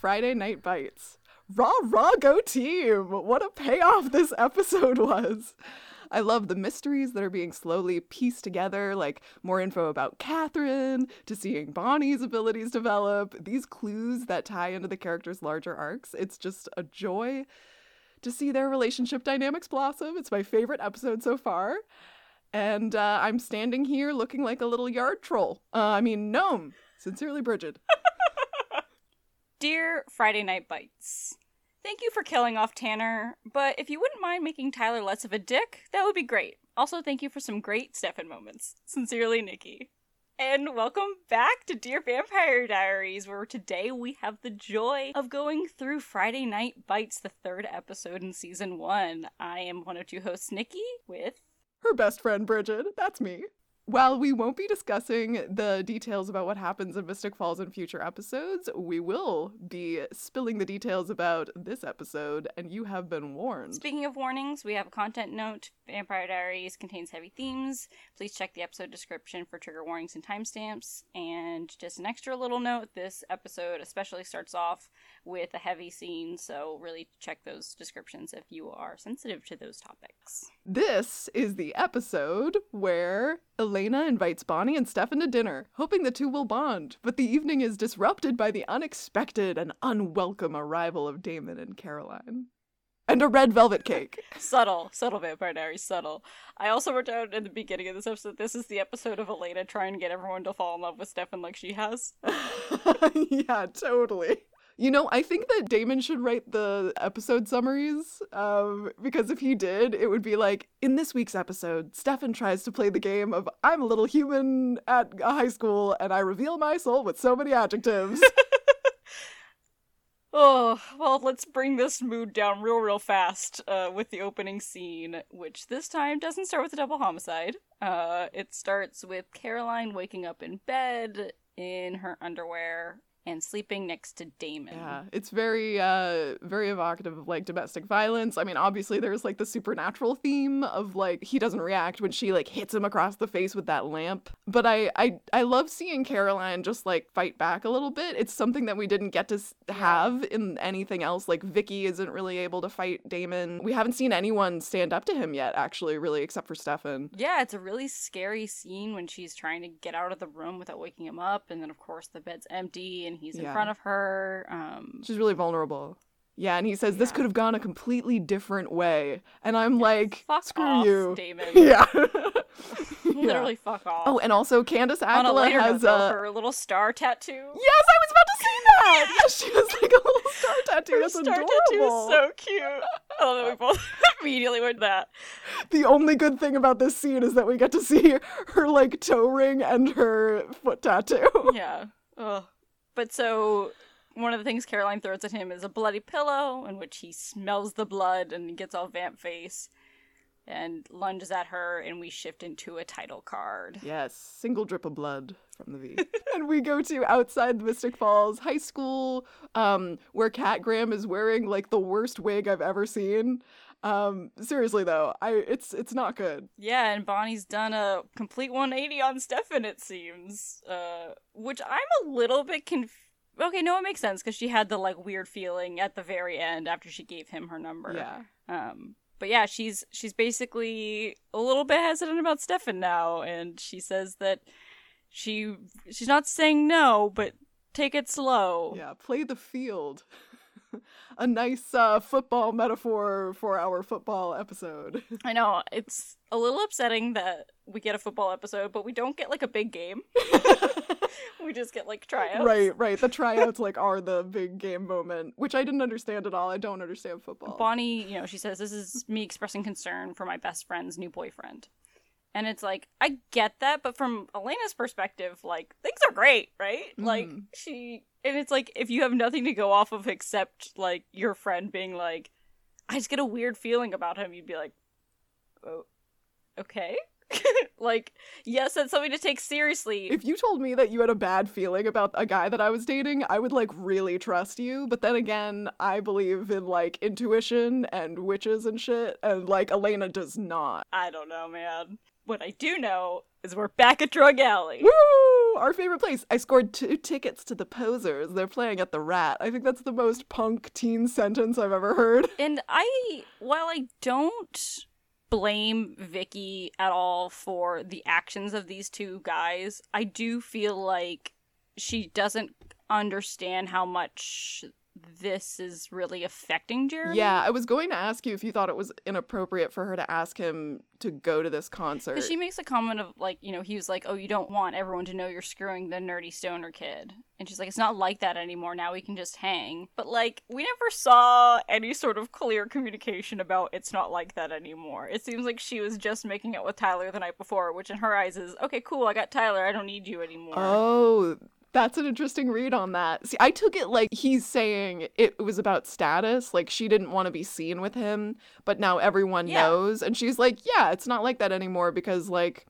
Friday Night Bites. Raw, raw, go team! What a payoff this episode was! I love the mysteries that are being slowly pieced together, like more info about Katherine, to seeing Bonnie's abilities develop, these clues that tie into the characters' larger arcs. It's just a joy to see their relationship dynamics blossom. It's my favorite episode so far. And uh, I'm standing here looking like a little yard troll. Uh, I mean, gnome. Sincerely, Brigid. Dear Friday Night Bites, thank you for killing off Tanner, but if you wouldn't mind making Tyler less of a dick, that would be great. Also, thank you for some great Stefan moments. Sincerely, Nikki. And welcome back to Dear Vampire Diaries, where today we have the joy of going through Friday Night Bites, the third episode in season one. I am one of two hosts, Nikki, with her best friend, Brigid. That's me. While we won't be discussing the details about what happens in Mystic Falls in future episodes, we will be spilling the details about this episode, and you have been warned. Speaking of warnings, we have a content note. Vampire Diaries contains heavy themes. Please check the episode description for trigger warnings and timestamps. And just an extra little note this episode especially starts off with a heavy scene, so really check those descriptions if you are sensitive to those topics. This is the episode where Elena invites Bonnie and Stefan to dinner, hoping the two will bond, but the evening is disrupted by the unexpected and unwelcome arrival of Damon and Caroline. And a red velvet cake. subtle, subtle Vampire Diaries, subtle. I also wrote down in the beginning of this episode, this is the episode of Elena trying to get everyone to fall in love with Stefan like she has. yeah, totally. You know, I think that Damon should write the episode summaries um, because if he did, it would be like in this week's episode, Stefan tries to play the game of I'm a little human at a high school and I reveal my soul with so many adjectives. oh, well, let's bring this mood down real, real fast uh, with the opening scene, which this time doesn't start with a double homicide. Uh, it starts with Caroline waking up in bed in her underwear and sleeping next to Damon. Yeah, it's very uh very evocative of like domestic violence. I mean, obviously there's like the supernatural theme of like he doesn't react when she like hits him across the face with that lamp. But I I I love seeing Caroline just like fight back a little bit. It's something that we didn't get to have in anything else. Like Vicki isn't really able to fight Damon. We haven't seen anyone stand up to him yet actually, really except for Stefan. Yeah, it's a really scary scene when she's trying to get out of the room without waking him up and then of course the bed's empty and he's in yeah. front of her. Um, She's really vulnerable. Yeah, and he says yeah. this could have gone a completely different way, and I'm yeah, like, screw off, you, Damon. yeah, literally fuck off. Oh, and also Candice Accola has note, a... her little star tattoo. Yes, I was about to say that. yes, she has like a little star tattoo. Her That's star adorable. tattoo is so cute. Oh, we both immediately went that. The only good thing about this scene is that we get to see her like toe ring and her foot tattoo. Yeah. Ugh. But so one of the things Caroline throws at him is a bloody pillow, in which he smells the blood and gets all vamp face and lunges at her, and we shift into a title card. Yes, single drip of blood from the V. and we go to outside the Mystic Falls High School, um, where Kat Graham is wearing like the worst wig I've ever seen. Um, seriously though, I it's it's not good. Yeah, and Bonnie's done a complete 180 on Stefan, it seems. Uh, which I'm a little bit confused. Okay, no, it makes sense because she had the like weird feeling at the very end after she gave him her number. Yeah. Um, but yeah, she's she's basically a little bit hesitant about Stefan now, and she says that she she's not saying no, but take it slow. Yeah, play the field. a nice uh, football metaphor for our football episode. I know it's a little upsetting that we get a football episode, but we don't get like a big game. we just get like tryouts. Right, right. The tryouts like are the big game moment, which I didn't understand at all. I don't understand football. Bonnie, you know, she says this is me expressing concern for my best friend's new boyfriend. And it's like, I get that, but from Elena's perspective, like, things are great, right? Mm. Like, she. And it's like, if you have nothing to go off of except, like, your friend being like, I just get a weird feeling about him, you'd be like, oh, okay. like, yes, that's something to take seriously. If you told me that you had a bad feeling about a guy that I was dating, I would like really trust you. But then again, I believe in like intuition and witches and shit, and like Elena does not. I don't know, man what I do know is we're back at Drug Alley. Woo! Our favorite place. I scored two tickets to the Posers. They're playing at the Rat. I think that's the most punk teen sentence I've ever heard. And I, while I don't blame Vicki at all for the actions of these two guys, I do feel like she doesn't understand how much this is really affecting Jeremy. Yeah, I was going to ask you if you thought it was inappropriate for her to ask him to go to this concert. She makes a comment of, like, you know, he was like, oh, you don't want everyone to know you're screwing the nerdy stoner kid. And she's like, it's not like that anymore. Now we can just hang. But, like, we never saw any sort of clear communication about it's not like that anymore. It seems like she was just making it with Tyler the night before, which in her eyes is, okay, cool, I got Tyler. I don't need you anymore. Oh, that's an interesting read on that. See, I took it like he's saying it was about status, like she didn't want to be seen with him, but now everyone Yeah. knows. And she's like, yeah, it's not like that anymore because, like,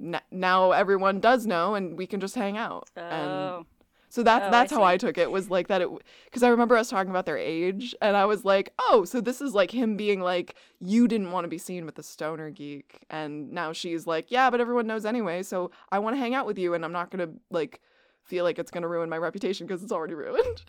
n- now everyone does know and we can just hang out. And Oh. so that's Oh, I that's how see. I took it was like that it because I remember us talking about their age and I was like, "Oh, so this is like him being like you didn't want to be seen with the stoner geek." And now she's like, "Yeah, but everyone knows anyway, so I want to hang out with you and I'm not going to like feel like it's going to ruin my reputation because it's already ruined."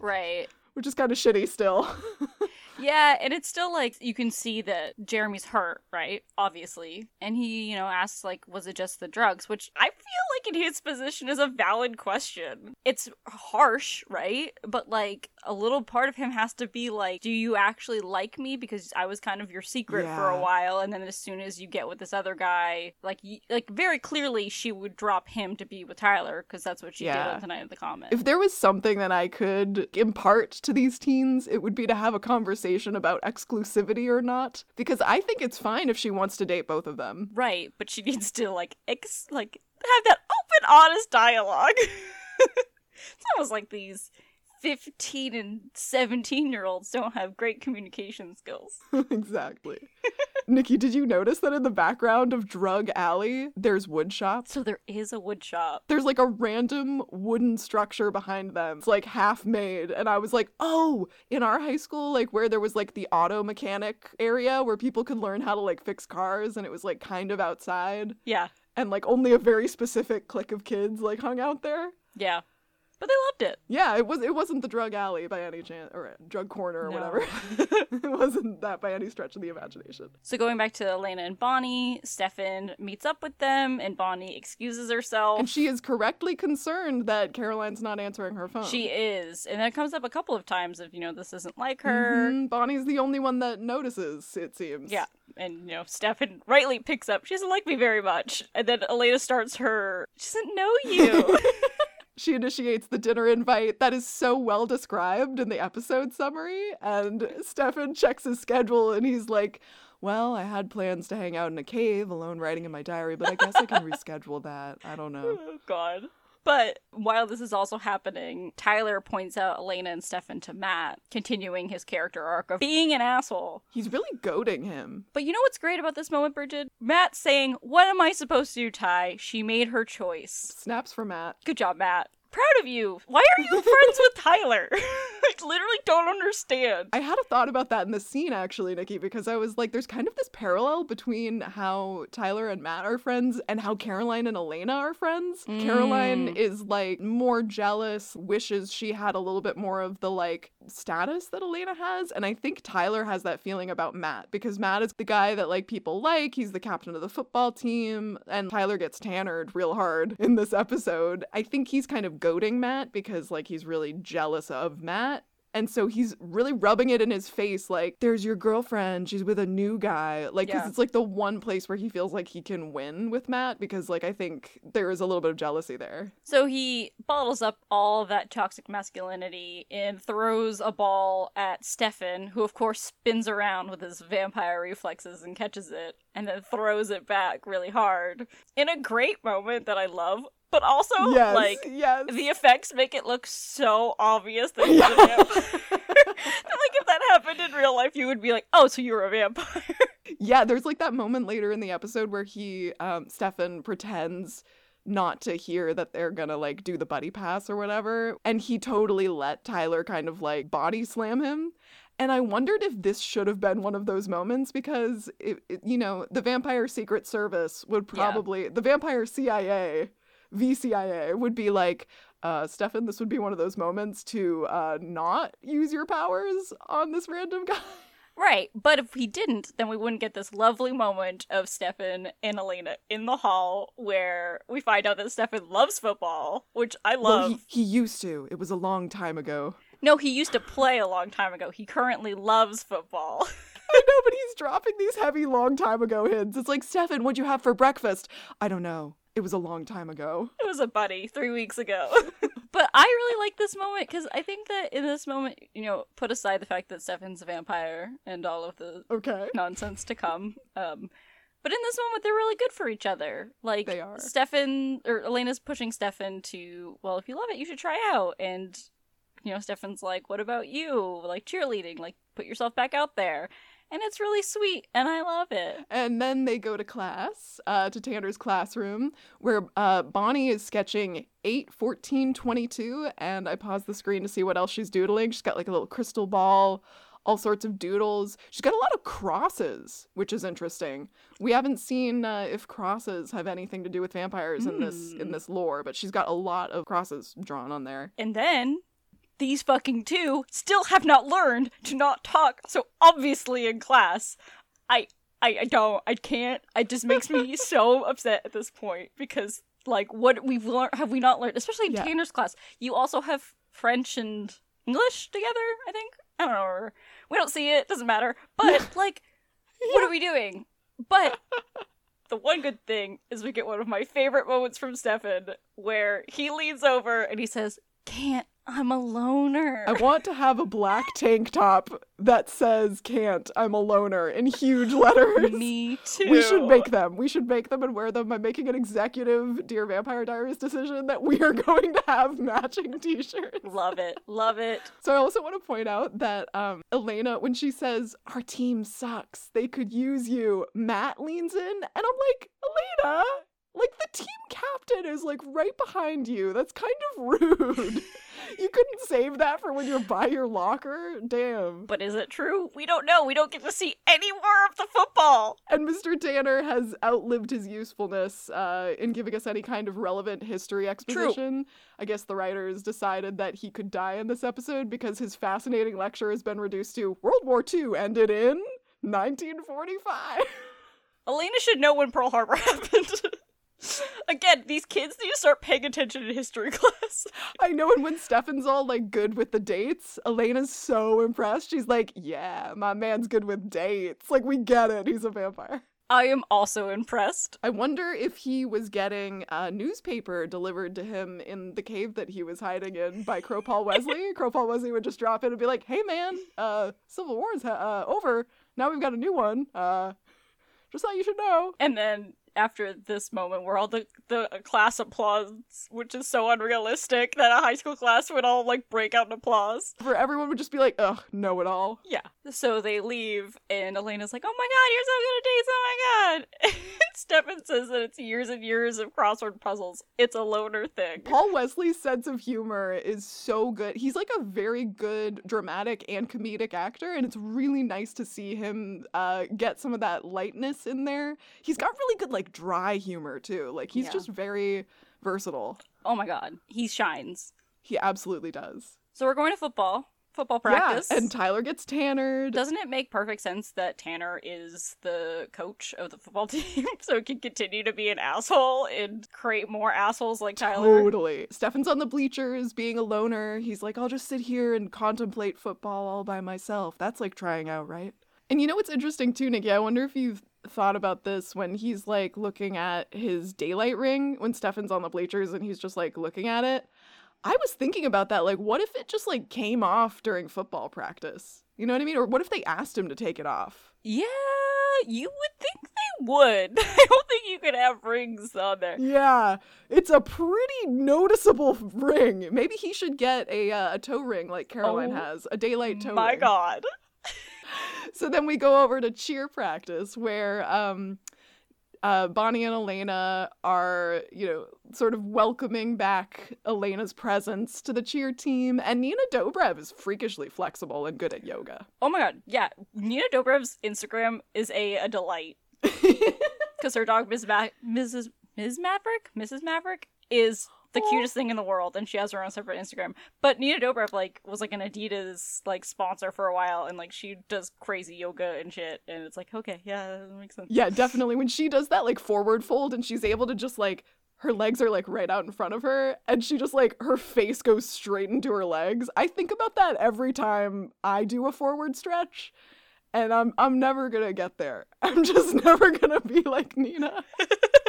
Right. Which is kind of shitty still. Yeah, and it's still like you can see that Jeremy's hurt, right? Obviously. And he, you know, asks like was it just the drugs, which I feel like in his position is a valid question. It's harsh, right? But like a little part of him has to be like, do you actually like me because I was kind of your secret for a while and then as soon as you get with this other guy, like y- like very clearly she would drop him to be with Tyler because that's what she did Yeah. on tonight at the comment. if there was something that I could impart to these teens, it would be to have a conversation about exclusivity or not because I think it's fine if she wants to date both of them. Right, but she needs to like ex- like have that open, honest dialogue. it's almost like these fifteen and seventeen year olds don't have great communication skills. exactly. Nikki, did you notice that in the background of Drug Alley, there's wood shops? So there is a wood shop. There's like a random wooden structure behind them. It's like half made. And I was like, oh, in our high school, like where there was like the auto mechanic area where people could learn how to like fix cars and it was like kind of outside. Yeah, And like only a very specific clique of kids like hung out there. yeah, but they loved it. Yeah, it was it wasn't the drug alley by any chance or uh, drug corner or No. whatever. it wasn't that by any stretch of the imagination. So going back to Elena and Bonnie, Stefan meets up with them, and Bonnie excuses herself. And she is correctly concerned that Caroline's not answering her phone. She is, and that comes up a couple of times of you know this isn't like her. Mhm, Bonnie's the only one that notices, it seems. Yeah, and you know Stefan rightly picks up. She doesn't like me very much, and then Elena starts her. She doesn't know you. She initiates the dinner invite. That is so well described in the episode summary. And Stefan checks his schedule and he's like, Well, I had plans to hang out in a cave alone writing in my diary, but I guess I can reschedule that. I don't know. oh God. But while this is also happening, Tyler points out Elena and Stefan to Matt, continuing his character arc of being an asshole. He's really goading him. But you know what's great about this moment, Brigid? Matt saying, What am I supposed to do, Ty? She made her choice. Snaps for Matt. Good job, Matt. Proud of you. Why are you friends with Tyler? I literally don't understand. I had a thought about that in the scene actually, Nikki, because I was like, there's kind of this parallel between how Tyler and Matt are friends and how Caroline and Elena are friends. Caroline mm. is like more jealous, wishes she had a little bit more of the like status that Elena has. And I think Tyler has that feeling about Matt because Matt is the guy that like people like. He's the captain of the football team, and Tyler gets tannered real hard in this episode. I think he's kind of goading Matt because like he's really jealous of Matt. And so he's really rubbing it in his face like, there's your girlfriend. She's with a new guy. Like, 'cause Yeah. it's like the one place where he feels like he can win with Matt because, like, I think there is a little bit of jealousy there. So he bottles up all that toxic masculinity and throws a ball at Stefan, who of course spins around with his vampire reflexes and catches it, and then throws it back really hard. In a great moment that I love, but also yes. like yes. the effects make it look so obvious that he's a vampire. like if that happened in real life, you would be like, "Oh, so you're a vampire." Yeah, there's like that moment later in the episode where he, um, Stefan pretends not to hear that they're gonna like do the buddy pass or whatever. And he totally let Tyler kind of like body slam him. And I wondered if this should have been one of those moments because, it, it, you know, the Vampire Secret Service would Yeah. probably, the Vampire CIA, VCIA, would be like, uh, Stefan, this would be one of those moments to uh, not use your powers on this random guy. Right, but if he didn't, then we wouldn't get this lovely moment of Stefan and Elena in the hall where we find out that Stefan loves football, which I Well, love. he, he used to. It was a long time ago. No, he used to play a long time ago. He currently loves football. I know, but he's dropping these heavy long time ago hints. It's like, Stefan, what'd you have for breakfast? I don't know. It was a long time ago. it was a buddy three weeks ago. but I really like this moment because I think that in this moment, you know, put aside the fact that Stefan's a vampire and all of the Okay. nonsense to come. Um, but in this moment, they're really good for each other. Like They are. Stefan or Elena's pushing Stefan to, well, if you love it, you should try out. And you know, Stefan's like, "What about you? Like cheerleading? Like put yourself back out there." And it's really sweet, and I love it. And then they go to class, uh, to Tanner's classroom, where uh, Bonnie is sketching 8, 14, 22. And I pause the screen to see what else she's doodling. She's got like a little crystal ball, all sorts of doodles. She's got a lot of crosses, which is interesting. We haven't seen uh, if crosses have anything to do with vampires in this in Hmm. this lore, but she's got a lot of crosses drawn on there. And then these fucking two still have not learned to not talk so obviously in class. I I, I don't I can't. It just makes me so upset at this point because like what we've learned have we not learned, especially in Yeah. Tanner's class. You also have French and English together, I think. I don't know. We don't see it, doesn't matter. But like what are we doing? But the one good thing is we get one of my favorite moments from Stefan where he leans over and he says, Can't, I'm a loner. I want to have a black tank top that says "Can't, I'm a loner" in huge letters. Me too. We should make them. We should make them and wear them. I'm making an executive Dear Vampire Diaries decision that we are going to have matching t-shirts. Love it. Love it. So I also want to point out that um, Elena, when she says our team sucks, they could use you. Matt leans in, and I'm like, Elena, like the team captain is like right behind you. That's kind of rude. you couldn't save that for when you're by your locker. Damn. But is it true? We don't know. We don't get to see any more of the football. And Mr. Tanner has outlived his usefulness uh, in giving us any kind of relevant history exposition. True. I guess the writers decided that he could die in this episode because his fascinating lecture has been reduced to World War II ended in 1945. Elena should know when Pearl Harbor happened. Again, these kids need to start paying attention in history class. I know, and when Stefan's all like good with the dates, Elena's so impressed. She's like, "Yeah, my man's good with dates. Like, we get it. He's a vampire." I am also impressed. I wonder if he was getting a newspaper delivered to him in the cave that he was hiding in by Crow Paul Wesley. Crow Paul Wesley would just drop in and be like, "Hey, man, uh, Civil War's ha- uh, over. Now we've got a new one. Uh, just thought you should know." And then after this moment where all the, the class applauds, which is so unrealistic that a high school class would all like break out in applause. For everyone would just be like, "Ugh, know it all." Yeah. So they leave, and Elena's like, "Oh my god, you're so good at dates! Oh my god!" And Stefan says that it's years and years of crossword puzzles. It's a loner thing. Paul Wesley's sense of humor is so good. He's like a very good dramatic and comedic actor, and it's really nice to see him uh, get some of that lightness in there. He's got really good, like, dry humor, too. Like, he's Yeah. just very versatile. Oh my god, he shines. He absolutely does. So we're going to football, football practice. Yeah, and Tyler gets tannered. doesn't it make perfect sense that Tanner is the coach of the football team, so he can continue to be an asshole and create more assholes like Tyler? Totally. Stefan's on the bleachers being a loner. He's like, I'll just sit here and contemplate football all by myself. That's like trying out, right? And you know what's interesting too, Nikki? I wonder if you've thought about this when he's like looking at his daylight ring when Stefan's on the bleachers and he's just like looking at it. I was thinking about that. Like, what if it just like came off during football practice? You know what I mean? Or what if they asked him to take it off? Yeah, you would think they would. I don't think you could have rings on there. Yeah, it's a pretty noticeable ring. Maybe he should get a uh, a toe ring like Caroline Oh, has, a daylight toe ring. My ring. god. So then we go over to cheer practice where um uh, Bonnie and Elena are, you know, sort of welcoming back Elena's presence to the cheer team, and Nina Dobrev is freakishly flexible and good at yoga. Oh my god, yeah. Nina Dobrev's Instagram is a, a delight. Because her dog, Miss Ma- Mrs. Ms. Maverick? Mrs. Maverick is the cutest thing in the world, and she has her own separate Instagram. But Nina Dobrev, like, was like an Adidas like sponsor for a while, and like she does crazy yoga and shit, and it's like, okay, yeah, that makes sense. Yeah, definitely. When she does that like forward fold and she's able to just like her legs are like right out in front of her and she just like her face goes straight into her legs. I think about that every time I do a forward stretch and I'm I'm never going to get there. I'm just never going to be like Nina.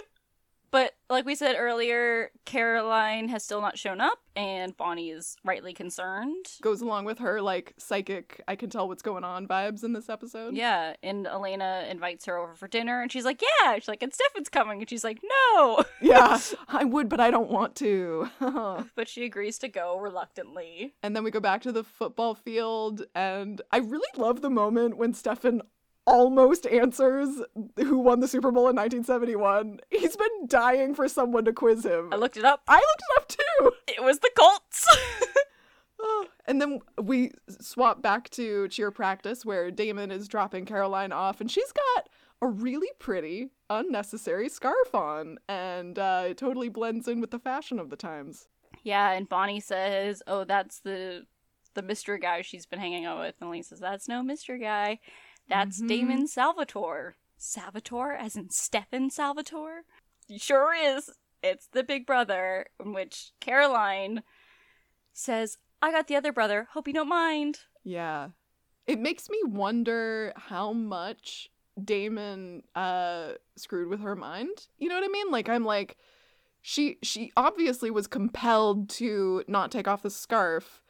But like we said earlier, Caroline has still not shown up, and Bonnie is rightly concerned. Goes along with her like psychic I can tell what's going on vibes in this episode. Yeah, and Elena invites her over for dinner, and she's like, "Yeah." She's like, "And Stefan's coming," and she's like, "No," Yeah, I would but I don't want to. but she agrees to go reluctantly. And then we go back to the football field, and I really love the moment when Stefan almost answers who won the Super Bowl in 1971. He's been dying for someone to quiz him. I looked it up. I looked it up too. It was the Colts. Oh, and then we swap back to cheer practice where Damon is dropping Caroline off, and she's got a really pretty, unnecessary scarf on, and uh, it totally blends in with the fashion of the times. yeah, and Bonnie says, "Oh, that's the the Mister guy she's been hanging out with." And Elena says, "That's no Mister guy. That's Mhm. Damon Salvatore. Salvatore, as in Stefan Salvatore. Sure is. It's the big brother." In which Caroline says, "I got the other brother. Hope you don't mind." Yeah. It makes me wonder how much Damon uh screwed with her mind. You know what I mean? Like I'm like she she obviously was compelled to not take off the scarf.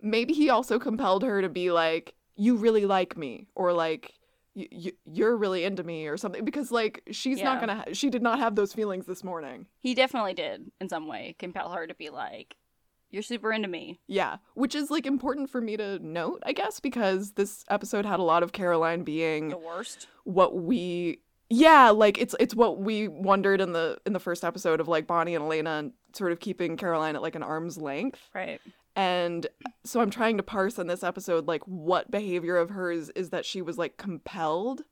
Maybe he also compelled her to be like you really like me or like y- y- you're really into me or something because like she's not going to ha- she did not have those feelings this morning. He definitely did, in some way, compel her to be like, "You're super into me." Yeah, which is like important for me to note, I guess, because this episode had a lot of Caroline being The worst. what we yeah like it's it's what we wondered in the in the first episode of like bonnie and elena sort of keeping caroline at like an arm's length Right. And so i'm trying to parse in this episode like what behavior of hers is that she was like compelled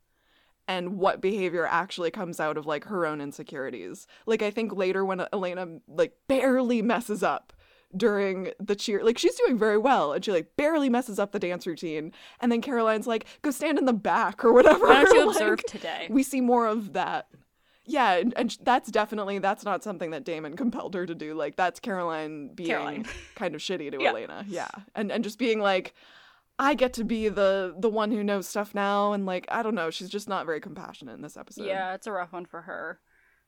and what behavior actually comes out of like her own insecurities. Like i think later when elena like barely messes up during the cheer like she's doing very well and she like barely messes up the dance routine. And then caroline's like go stand in the back or whatever. Why don't you Like, observe today? we see more of that yeah and, and that's definitely that's not something that damon compelled her to do like that's caroline being Caroline. kind of shitty to Yeah. elena yeah and and just being like i get to be the the one who knows stuff now and like i don't know she's just not very compassionate in this episode yeah, it's a rough one for her.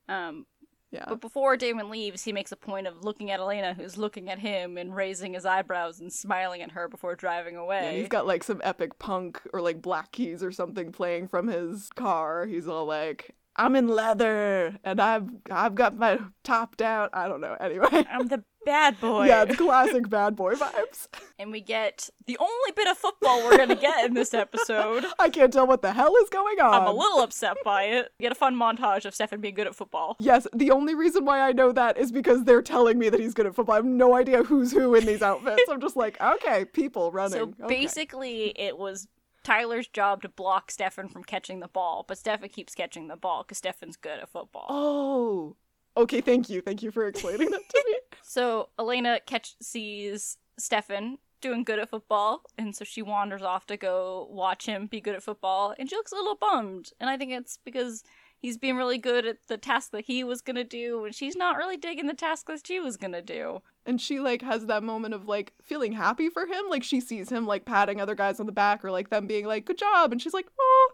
Um, yeah but before Damon leaves, he makes a point of looking at Elena, who's looking at him and raising his eyebrows and smiling at her before driving away. and he's got like some epic punk or like black keys or something playing from his car. He's all like, "I'm in leather and I've I've got my top down." I don't know. Anyway, I'm the bad boy. yeah, it's classic bad boy vibes. and we get the only bit of football we're gonna get in this episode. I can't tell what the hell is going on. I'm a little upset by it. We get a fun montage of Stefan being good at football. Yes, the only reason why I know that is because they're telling me that he's good at football. I have no idea who's who in these outfits. I'm just like, okay, people running. So Okay. basically, it was Tyler's job to block Stefan from catching the ball, but Stefan keeps catching the ball because Stefan's good at football. Oh, okay. Thank you. Thank you for explaining that to me. So Elena catch sees Stefan doing good at football, and so she wanders off to go watch him be good at football, and she looks a little bummed. And I think it's because he's being really good at the task that he was gonna do, and she's not really digging the task that she was gonna do. and she like has that moment of like feeling happy for him like she sees him like patting other guys on the back or like them being like good job and she's like oh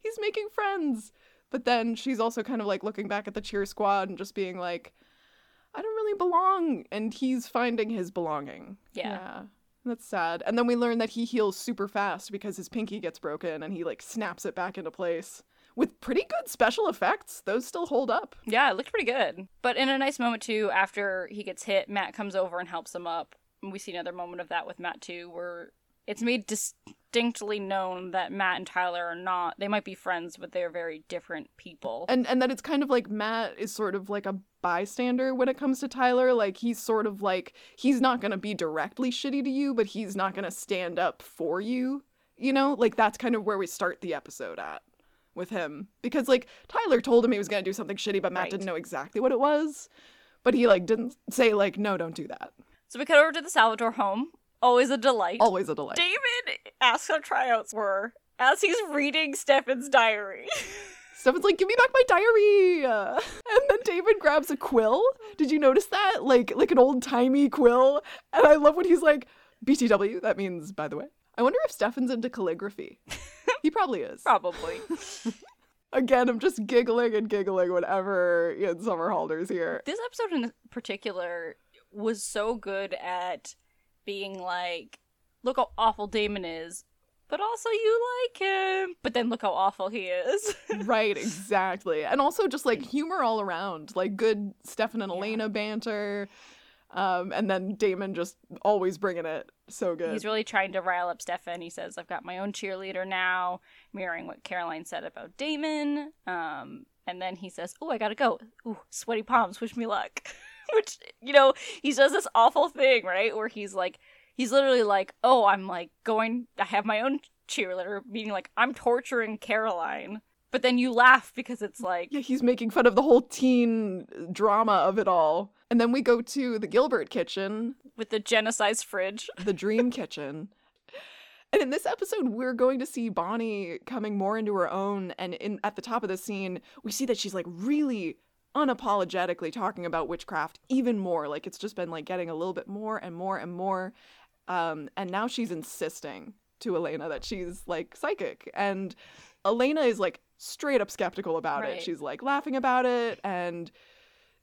he's making friends. But then she's also kind of like looking back at the cheer squad and just being like i don't really belong and he's finding his belonging. Yeah. that's sad. And then we learn that he heals super fast because his pinky gets broken and he like snaps it back into place with pretty good special effects those still hold up Yeah, it looked pretty good. But in a nice moment too, after he gets hit, Matt comes over and helps him up. And we see another moment of that with Matt too, where it's made distinctly known that Matt and Tyler are not they might be friends, but they're very different people. And and that it's kind of like Matt is sort of like a bystander when it comes to Tyler. Like he's sort of like he's not gonna be directly shitty to you, but he's not gonna stand up for you. You know, like that's kind of where we start the episode at with him because like Tyler told him he was gonna do something shitty, but Matt Right. didn't know exactly what it was. But he like didn't say like no, don't do that. So we cut over to the Salvatore home. Always a delight. Always a delight. David asks how tryouts were as he's reading Stefan's diary. Stefan's like, "Give me back my diary," uh, and then David grabs a quill. Did you notice that? Like, like an old timey quill. And I love when he's like, "BTW." That means, by the way. I wonder if Stefan's into calligraphy. he probably is. Probably. Again, I'm just giggling and giggling whenever Ian Somerhalder's here. this episode in particular was so good at being like, look how awful Damon is, but also you like him. But then look how awful he is. right, exactly. And also just like humor all around, like good Stefan and Elena banter. Um, and then Damon just always bringing it so good. He's really trying to rile up Stefan. He says, I've got my own cheerleader now, mirroring what Caroline said about Damon. Um, and then he says, Oh, I gotta go. Ooh, sweaty palms, wish me luck. Which, you know, he does this awful thing, right? Where he's like, he's literally like, Oh, I'm like going, I have my own cheerleader, meaning like, I'm torturing Caroline. But then you laugh because it's like, Yeah, he's making fun of the whole teen drama of it all. And then we go to the Gilbert kitchen, with the genocide fridge. the dream kitchen. And in this episode, we're going to see Bonnie coming more into her own. And in at the top of the scene, we see that she's like really unapologetically talking about witchcraft even more. Like it's just been like getting a little bit more and more and more. Um, and now she's insisting to Elena that she's like psychic. And Elena is like straight up skeptical about Right. it. She's like laughing about it and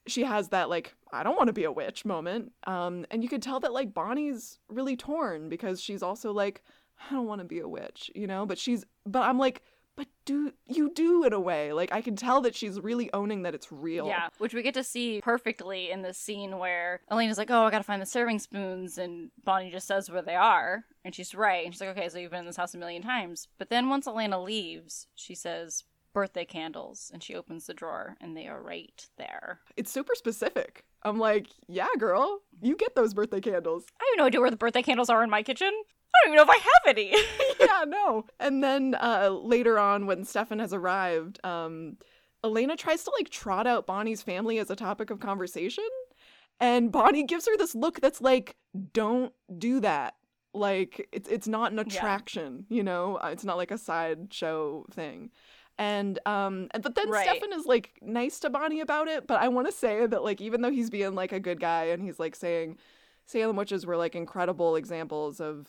she has that like I don't want to be a witch moment. Um and you could tell that like Bonnie's really torn because she's also like I don't want to be a witch, you know, but she's but I'm like but do you do in a way. Like I can tell that she's really owning that it's real. Yeah, which we get to see perfectly in this scene where Elena's like, "Oh, I gotta find the serving spoons," and Bonnie just says where they are, and she's right. And she's like, "Okay, so you've been in this house a million times." But then once Elena leaves, she says, "Birthday candles," and she opens the drawer, and they are right there. It's super specific. I'm like, "Yeah, girl, you get those birthday candles." I have no idea where the birthday candles are in my kitchen. I don't even know if I have any. yeah, no. And then uh, later on, when Stefan has arrived, um, Elena tries to like trot out Bonnie's family as a topic of conversation. And Bonnie gives her this look that's like, don't do that. Like, it's, it's not an attraction, you know? Uh, It's not like a sideshow thing. And um but then Right. Stefan is like nice to Bonnie about it, but I want to say that like even though he's being like a good guy and he's like saying Salem witches were like incredible examples of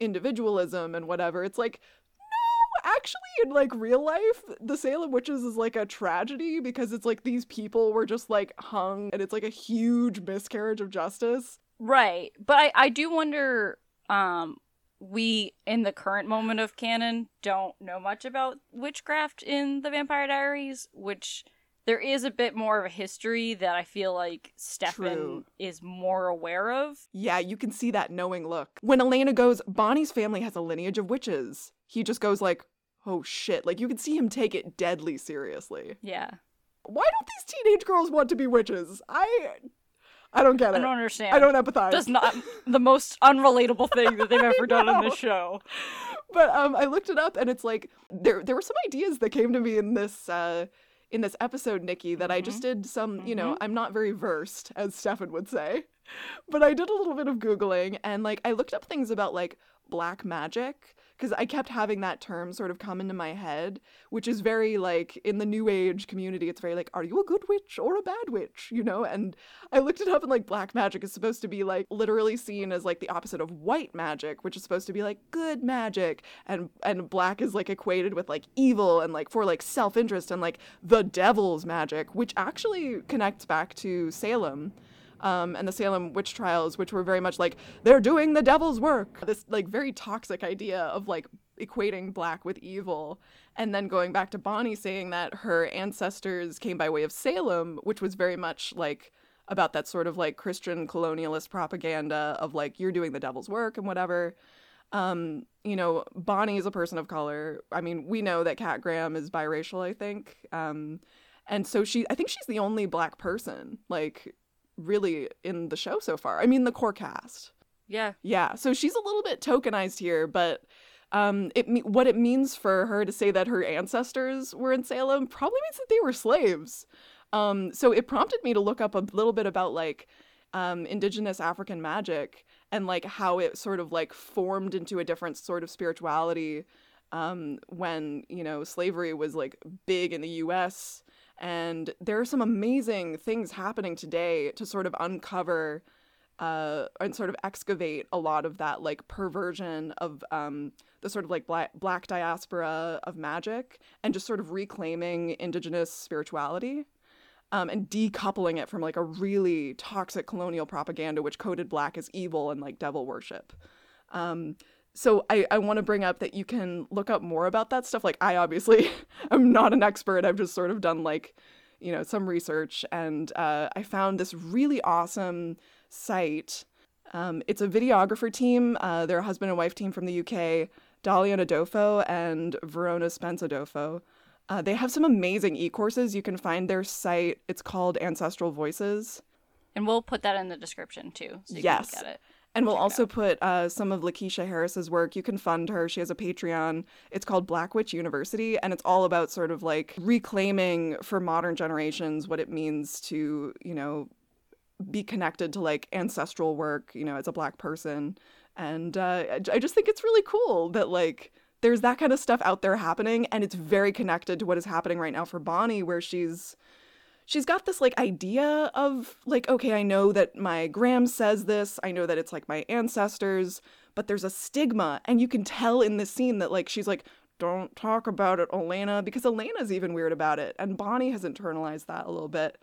individualism and whatever. It's like, no, actually, in like real life, the Salem witches is like a tragedy because it's like these people were just like hung and it's like a huge miscarriage of justice. Right. But I, I do wonder um we in the current moment of canon don't know much about witchcraft in the Vampire Diaries, which there is a bit more of a history that I feel like Stefan True. is more aware of. Yeah, you can see that knowing look. When Elena goes, Bonnie's family has a lineage of witches. He just goes like, oh shit. Like you can see him take it deadly seriously. Yeah. Why don't these teenage girls want to be witches? I I don't get it. I don't understand. I don't empathize. Does not the most unrelatable thing that they've ever done on this show. but um I looked it up and it's like there there were some ideas that came to me in this uh in this episode, Nikki, that I just mm-hmm. did some, you know, mm-hmm. I'm not very versed, as Stefan would say. But I did a little bit of Googling and like I looked up things about like black magic because I kept having that term sort of come into my head, which is very like in the new age community, it's very like, are you a good witch or a bad witch? You know? And I looked it up and like black magic is supposed to be like literally seen as like the opposite of white magic, which is supposed to be like good magic. And and black is like equated with like evil and like for like self-interest and like the devil's magic, which actually connects back to Salem um, and the Salem witch trials, which were very much like they're doing the devil's work. This like very toxic idea of like equating black with evil, and then going back to Bonnie saying that her ancestors came by way of Salem, which was very much like about that sort of like Christian colonialist propaganda of like you're doing the devil's work and whatever. Um, you know, Bonnie is a person of color. I mean, we know that Kat Graham is biracial, I think. Um, and so she, I think she's the only black person, like, really in the show so far. I mean, the core cast. Yeah. Yeah. So she's a little bit tokenized here, but um, it what it means for her to say that her ancestors were in Salem probably means that they were slaves. Um, so it prompted me to look up a little bit about like um, indigenous African magic and like how it sort of like formed into a different sort of spirituality um, when you know slavery was like big in the U.S. And there are some amazing things happening today to sort of uncover uh, and sort of excavate a lot of that like perversion of um, the sort of like black, black diaspora of magic and just sort of reclaiming indigenous spirituality um, and decoupling it from like a really toxic colonial propaganda which coded black as evil and like devil worship. Um, so I, I want to bring up that you can look up more about that stuff. Like I obviously am not an expert. I've just sort of done like, you know, some research and uh, I found this really awesome site. Um, it's a videographer team. Uh, they're a husband and wife team from the UK, Dahlia Adofo and Verona Spence Adofo. Uh, they have some amazing e-courses. You can find their site. It's called Ancestral Voices. And we'll put that in the description too, so you Yes. Can get it. And we'll also out. put uh, some of Lakeisha Harris's work. You can fund her. She has a Patreon. It's called Black Witch University, and it's all about sort of like reclaiming for modern generations what it means to, you know, be connected to like ancestral work, you know, as a black person. And uh, I just think it's really cool that like there's that kind of stuff out there happening, and it's very connected to what is happening right now for Bonnie, where she's she's got this like idea of like okay i know that my gram says this i know that it's like my ancestors but there's a stigma and you can tell in this scene that like she's like don't talk about it elena because elena's even weird about it and bonnie has internalized that a little bit.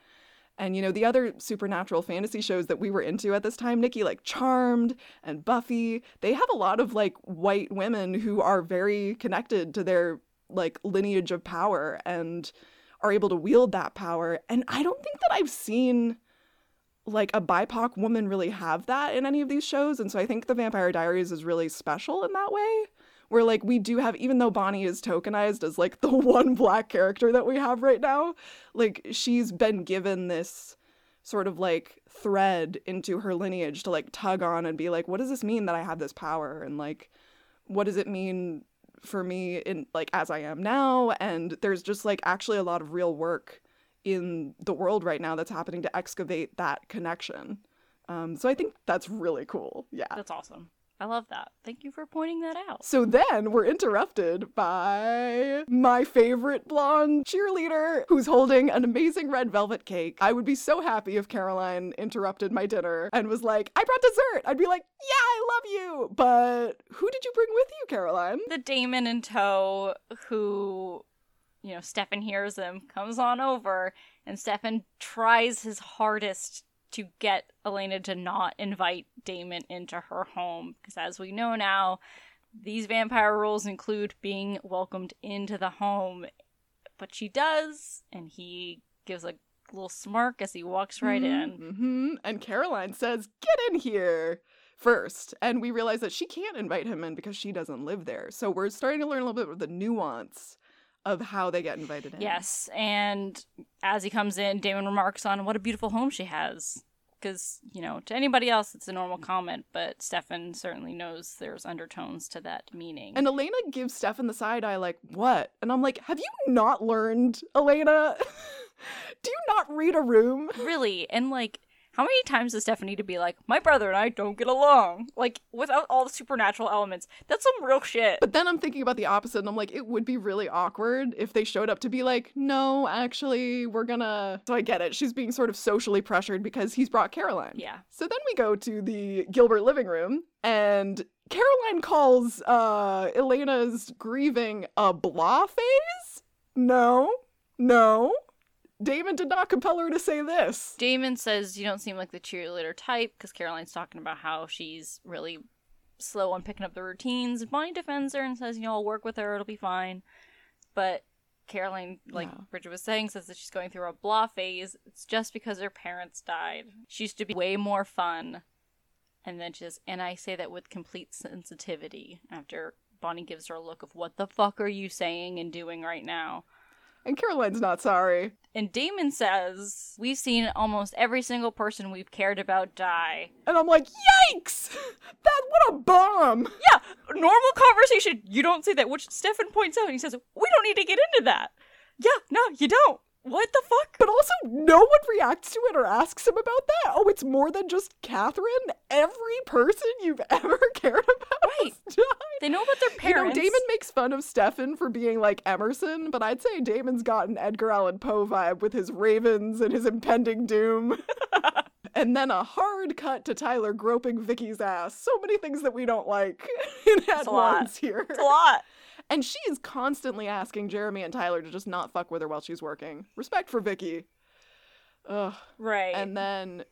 And you know the other supernatural fantasy shows that we were into at this time nikki like charmed and buffy they have a lot of like white women who are very connected to their like lineage of power and are able to wield that power. And I don't think that I've seen like a BIPOC woman really have that in any of these shows. And so I think The Vampire Diaries is really special in that way. Where like we do have, even though Bonnie is tokenized as like the one black character that we have right now, like she's been given this sort of like thread into her lineage to like tug on and be like, what does this mean that I have this power? And like, what does it mean for me in like as I am now and there's just like actually a lot of real work in the world right now that's happening to excavate that connection. Um, so I think that's really cool. Yeah. That's awesome. I love that. Thank you for pointing that out. So then we're interrupted by my favorite blonde cheerleader who's holding an amazing red velvet cake. I would be so happy if Caroline interrupted my dinner and was like, I brought dessert. I'd be like, yeah, I love you. But who did you bring with you, Caroline? The Damon in tow, who, you know, Stefan hears him, comes on over, and Stefan tries his hardest to get Elena to not invite Damon into her home. Because as we know now, these vampire rules include being welcomed into the home. But she does, and he gives a little smirk as he walks right in. hmm And Caroline says, Get in here first. And we realize that she can't invite him in because she doesn't live there. So we're starting to learn a little bit of the nuance of how they get invited in. Yes, and as he comes in, Damon remarks on what a beautiful home she has. Because, you know, to anybody else, it's a normal comment, but Stefan certainly knows there's undertones to that meaning. And Elena gives Stefan the side eye, like, what? And I'm like, have you not learned, Elena? Do you not read a room? really, and like, how many times does Stephanie need to be like, my brother and I don't get along? Like, without all the supernatural elements. That's some real shit. But then I'm thinking about the opposite, and I'm like, it would be really awkward if they showed up to be like, no, actually, we're gonna. So I get it. She's being sort of socially pressured because he's brought Caroline. yeah. So then we go to the Gilbert living room, and Caroline calls uh, Elena's grieving a blah phase? No, no. Damon did not compel her to say this. Damon says you don't seem like the cheerleader type because Caroline's talking about how she's really slow on picking up the routines. Bonnie defends her and says, you know, I'll work with her, it'll be fine. But Caroline, like Yeah. Brigid was saying, says that she's going through a blah phase. It's just because her parents died. She used to be way more fun. And then she says, and I say that with complete sensitivity after Bonnie gives her a look of what the fuck are you saying and doing right now? And Caroline's not sorry. And Damon says, We've seen almost every single person we've cared about die. And I'm like, yikes! That what a bomb! Yeah, normal conversation. You don't say that, which Stefan points out. And he says, We don't need to get into that. Yeah, no, you don't. What the fuck? But also, no one reacts to it or asks him about that. Oh, it's more than just Katherine. Every person you've ever cared about Right. They know about their parents. You know, Damon makes fun of Stefan for being like Emerson, but I'd say Damon's got an Edgar Allan Poe vibe with his ravens and his impending doom. and then a hard cut to Tyler groping Vicki's ass. So many things that we don't like in at lot. here. It's a lot. And she is constantly asking Jeremy and Tyler to just not fuck with her while she's working. Respect for Vicki. Ugh. Right. And then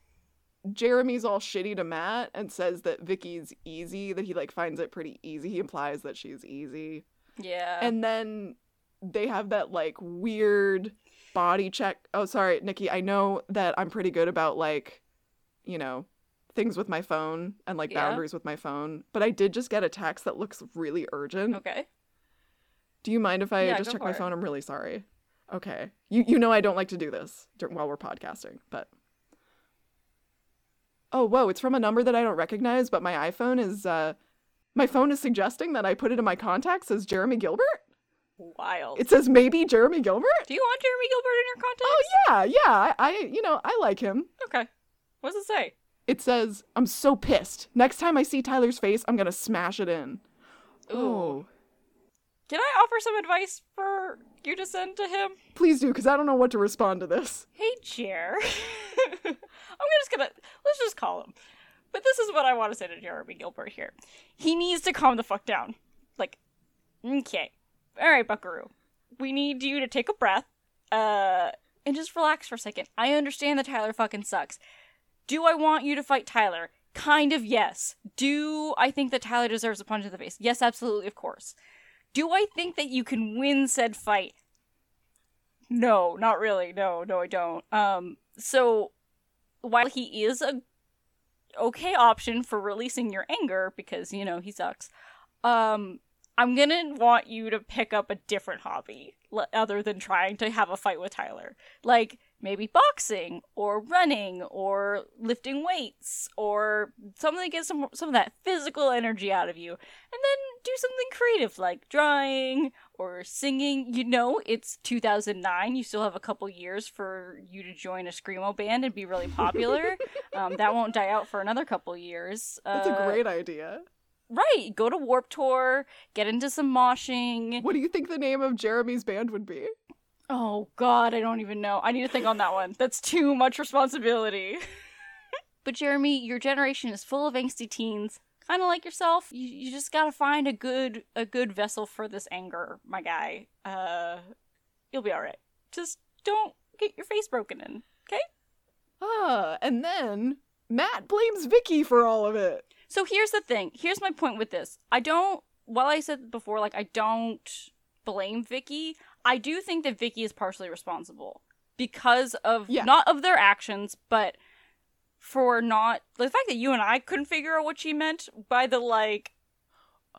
Jeremy's all shitty to Matt and says that Vicki's easy, that he like finds it pretty easy. He implies that she's easy. yeah. And then they have that like weird body check. Oh, sorry, Nikki. I know that I'm pretty good about like, you know, things with my phone and like Yeah. boundaries with my phone. But I did just get a text that looks really urgent. okay. Do you mind if I Yeah, just check my it. phone? I'm really sorry. Okay. You you know I don't like to do this while we're podcasting, but Oh, whoa, it's from a number that I don't recognize, but my iPhone is uh my phone is suggesting that I put it in my contacts as Jeremy Gilbert. Wild. It says maybe Jeremy Gilbert? Do you want Jeremy Gilbert in your contacts? Oh yeah, yeah. I, I you know, I like him. Okay. What does it say? It says, I'm so pissed. Next time I see Tyler's face, I'm gonna smash it in. Ooh. Oh. Offer some advice for you to send to him? Please do, because I don't know what to respond to this. Hey, Jer. I'm just gonna let's just call him. But this is what I want to say to Jeremy Gilbert here. He needs to calm the fuck down. Like, okay, all right, Buckaroo. We need you to take a breath, uh, and just relax for a second. I understand that Tyler fucking sucks. Do I want you to fight Tyler? Kind of yes. Do I think that Tyler deserves a punch in the face? Yes, absolutely, of course. Do I think that you can win said fight? No, not really. No, no, I don't. Um, so while he is a okay option for releasing your anger because you know he sucks, um, I'm gonna want you to pick up a different hobby l- other than trying to have a fight with Tyler. Like maybe boxing or running or lifting weights or something to get some some of that physical energy out of you, and then do something creative like drawing or singing. You know, it's 2009. You still have a couple years for you to join a screamo band and be really popular. um, that won't die out for another couple years. That's Uh, a great idea. Right, go to Warp Tour, get into some moshing. What do you think the name of Jeremy's band would be? Oh god, I don't even know. I need to think on that one. That's too much responsibility. but Jeremy, your generation is full of angsty teens, kind of like yourself. You, you just got to find a good a good vessel for this anger, my guy. Uh you'll be all right. Just don't get your face broken in, okay? Ah, and then Matt blames Vicki for all of it. So here's the thing. Here's my point with this. I don't. While I said before, like I don't blame Vicki. I do think that Vicki is partially responsible because of Yeah. not of their actions, but for not the fact that you and I couldn't figure out what she meant by the like.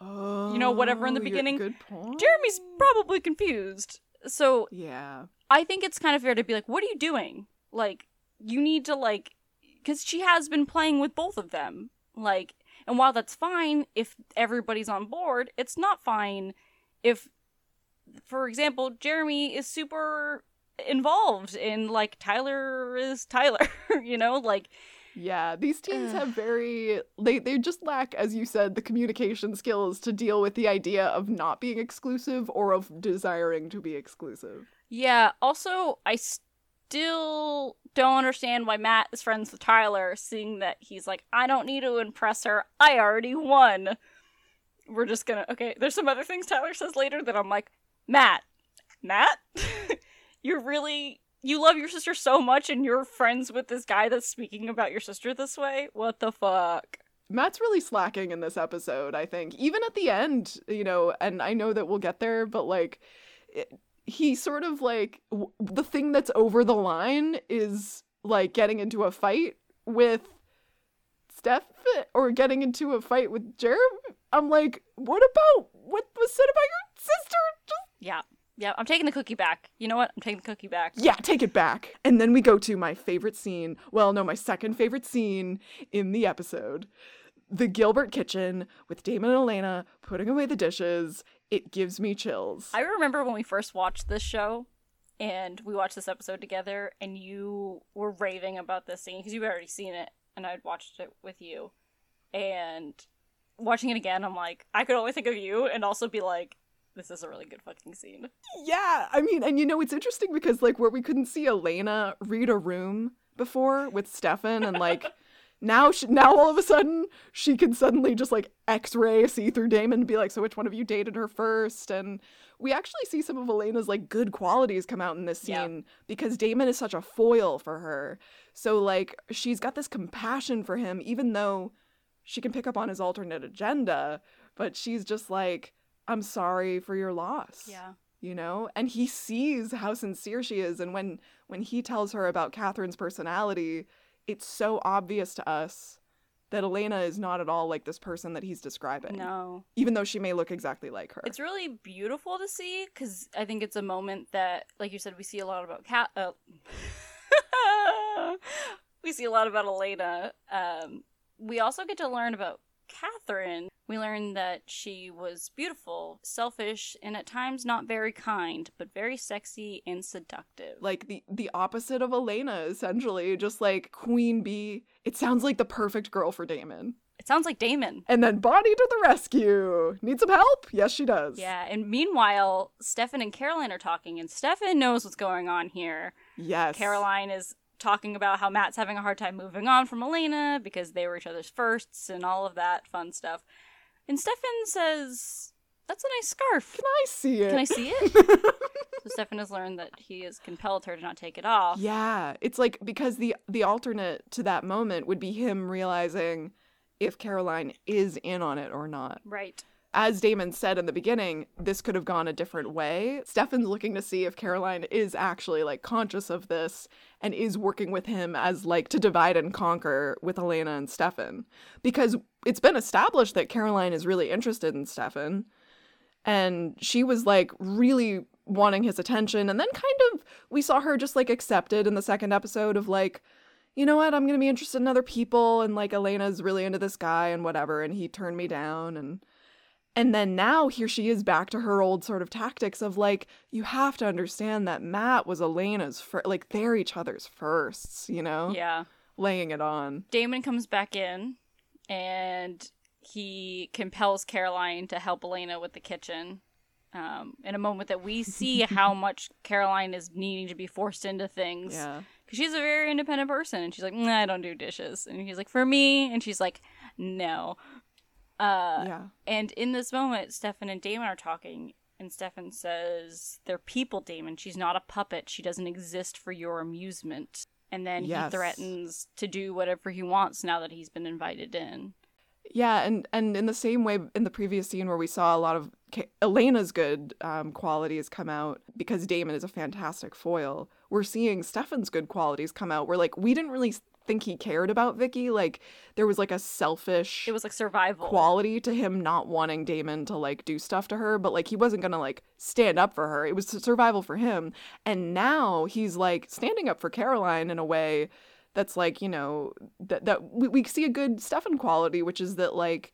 Oh, you know, whatever in the oh, beginning. Good point. Jeremy's probably confused. So Yeah. I think it's kind of fair to be like, what are you doing? Like, you need to, like, because she has been playing with both of them. Like, and while that's fine if everybody's on board, it's not fine if, for example, Jeremy is super involved in, like, Tyler is Tyler, you know? Like, Yeah, these teens Ugh. have very they they just lack as you said the communication skills to deal with the idea of not being exclusive or of desiring to be exclusive. yeah. Also, I still don't understand why Matt is friends with Tyler, seeing that he's like, I don't need to impress her. I already won. We're just gonna. Okay, there's some other things Tyler says later that I'm like, Matt, Matt, you're really. You love your sister so much and you're friends with this guy that's speaking about your sister this way? What the fuck? Matt's really slacking in this episode, I think. Even at the end, you know, and I know that we'll get there, but like it, he sort of like w- the thing that's over the line is like getting into a fight with Steph or getting into a fight with Jeremy. I'm like, what about what was said about your sister? Just Yeah. Yeah, I'm taking the cookie back. You know what? I'm taking the cookie back. yeah, take it back. And then we go to my favorite scene. Well, no, my second favorite scene in the episode. The Gilbert kitchen with Damon and Elena putting away the dishes. It gives me chills. I remember when we first watched this show and we watched this episode together and you were raving about this scene because you had already seen it and I'd watched it with you. And watching it again, I'm like, I could only think of you and also be like, this is a really good fucking scene. Yeah, I mean, and you know, it's interesting because like where we couldn't see Elena read a room before with Stefan, and like now, she, now all of a sudden she can suddenly just like X-ray see through Damon and be like, so which one of you dated her first? And we actually see some of Elena's like good qualities come out in this Yeah. scene because Damon is such a foil for her. So like she's got this compassion for him, even though she can pick up on his alternate agenda, but she's just like, I'm sorry for your loss Yeah. you know and he sees how sincere she is and when when he tells her about katherine's personality it's so obvious to us that elena is not at all like this person that he's describing No. even though she may look exactly like her It's really beautiful to see because I think it's a moment that, like you said, we see a lot about Cat. Uh, we see a lot about Elena. Um, we also get to learn about Katherine. We learn that she was beautiful, selfish, and at times not very kind, but very sexy and seductive. like the the opposite of elena essentially just like queen bee it sounds like the perfect girl for damon it sounds like Damon. and then bonnie to the rescue need some help yes she does Yeah, and meanwhile, Stefan and Caroline are talking, and Stefan knows what's going on here. yes Caroline is talking about how Matt's having a hard time moving on from Elena because they were each other's firsts and all of that fun stuff. And Stefan says, That's a nice scarf. can i see it Can I see it? so Stefan has learned that he has compelled her to not take it off. Yeah, it's like because the the alternate to that moment would be him realizing if Caroline is in on it or not. Right. As Damon said in the beginning, this could have gone a different way. Stefan's looking to see if Caroline is actually like conscious of this and is working with him as like to divide and conquer with Elena and Stefan. Because it's been established that Caroline is really interested in Stefan. And she was like really wanting his attention. And then kind of we saw her just like accepted in the second episode of like you know what? I'm gonna be interested in other people. And like elena's really into this guy and whatever. And he turned me down and and then now here she is back to her old sort of tactics of like you have to understand that matt was elena's fir- like they're each other's firsts you know Yeah. laying it on Damon comes back in and he compels Caroline to help Elena with the kitchen. Um, in a moment that we see how much Caroline is needing to be forced into things. yeah Because she's a very independent person. And she's like, nah, I don't do dishes. And he's like, for me. And she's like, no. Uh, yeah and in this moment, Stefan and Damon are talking. And Stefan says, they're people, Damon. She's not a puppet. She doesn't exist for your amusement. And then Yes. he threatens to do whatever he wants now that he's been invited in. Yeah, and and in the same way, in the previous scene where we saw a lot of Ka- Elena's good um, qualities come out because Damon is a fantastic foil, we're seeing Stefan's good qualities come out. Where like we didn't really think he cared about Vicki. Like there was like a selfish It was like survival. quality to him not wanting Damon to like do stuff to her, but like he wasn't gonna like stand up for her. It was survival for him. And now he's like standing up for Caroline in a way that's like, you know, that that we, we see a good Stefan quality, which is that like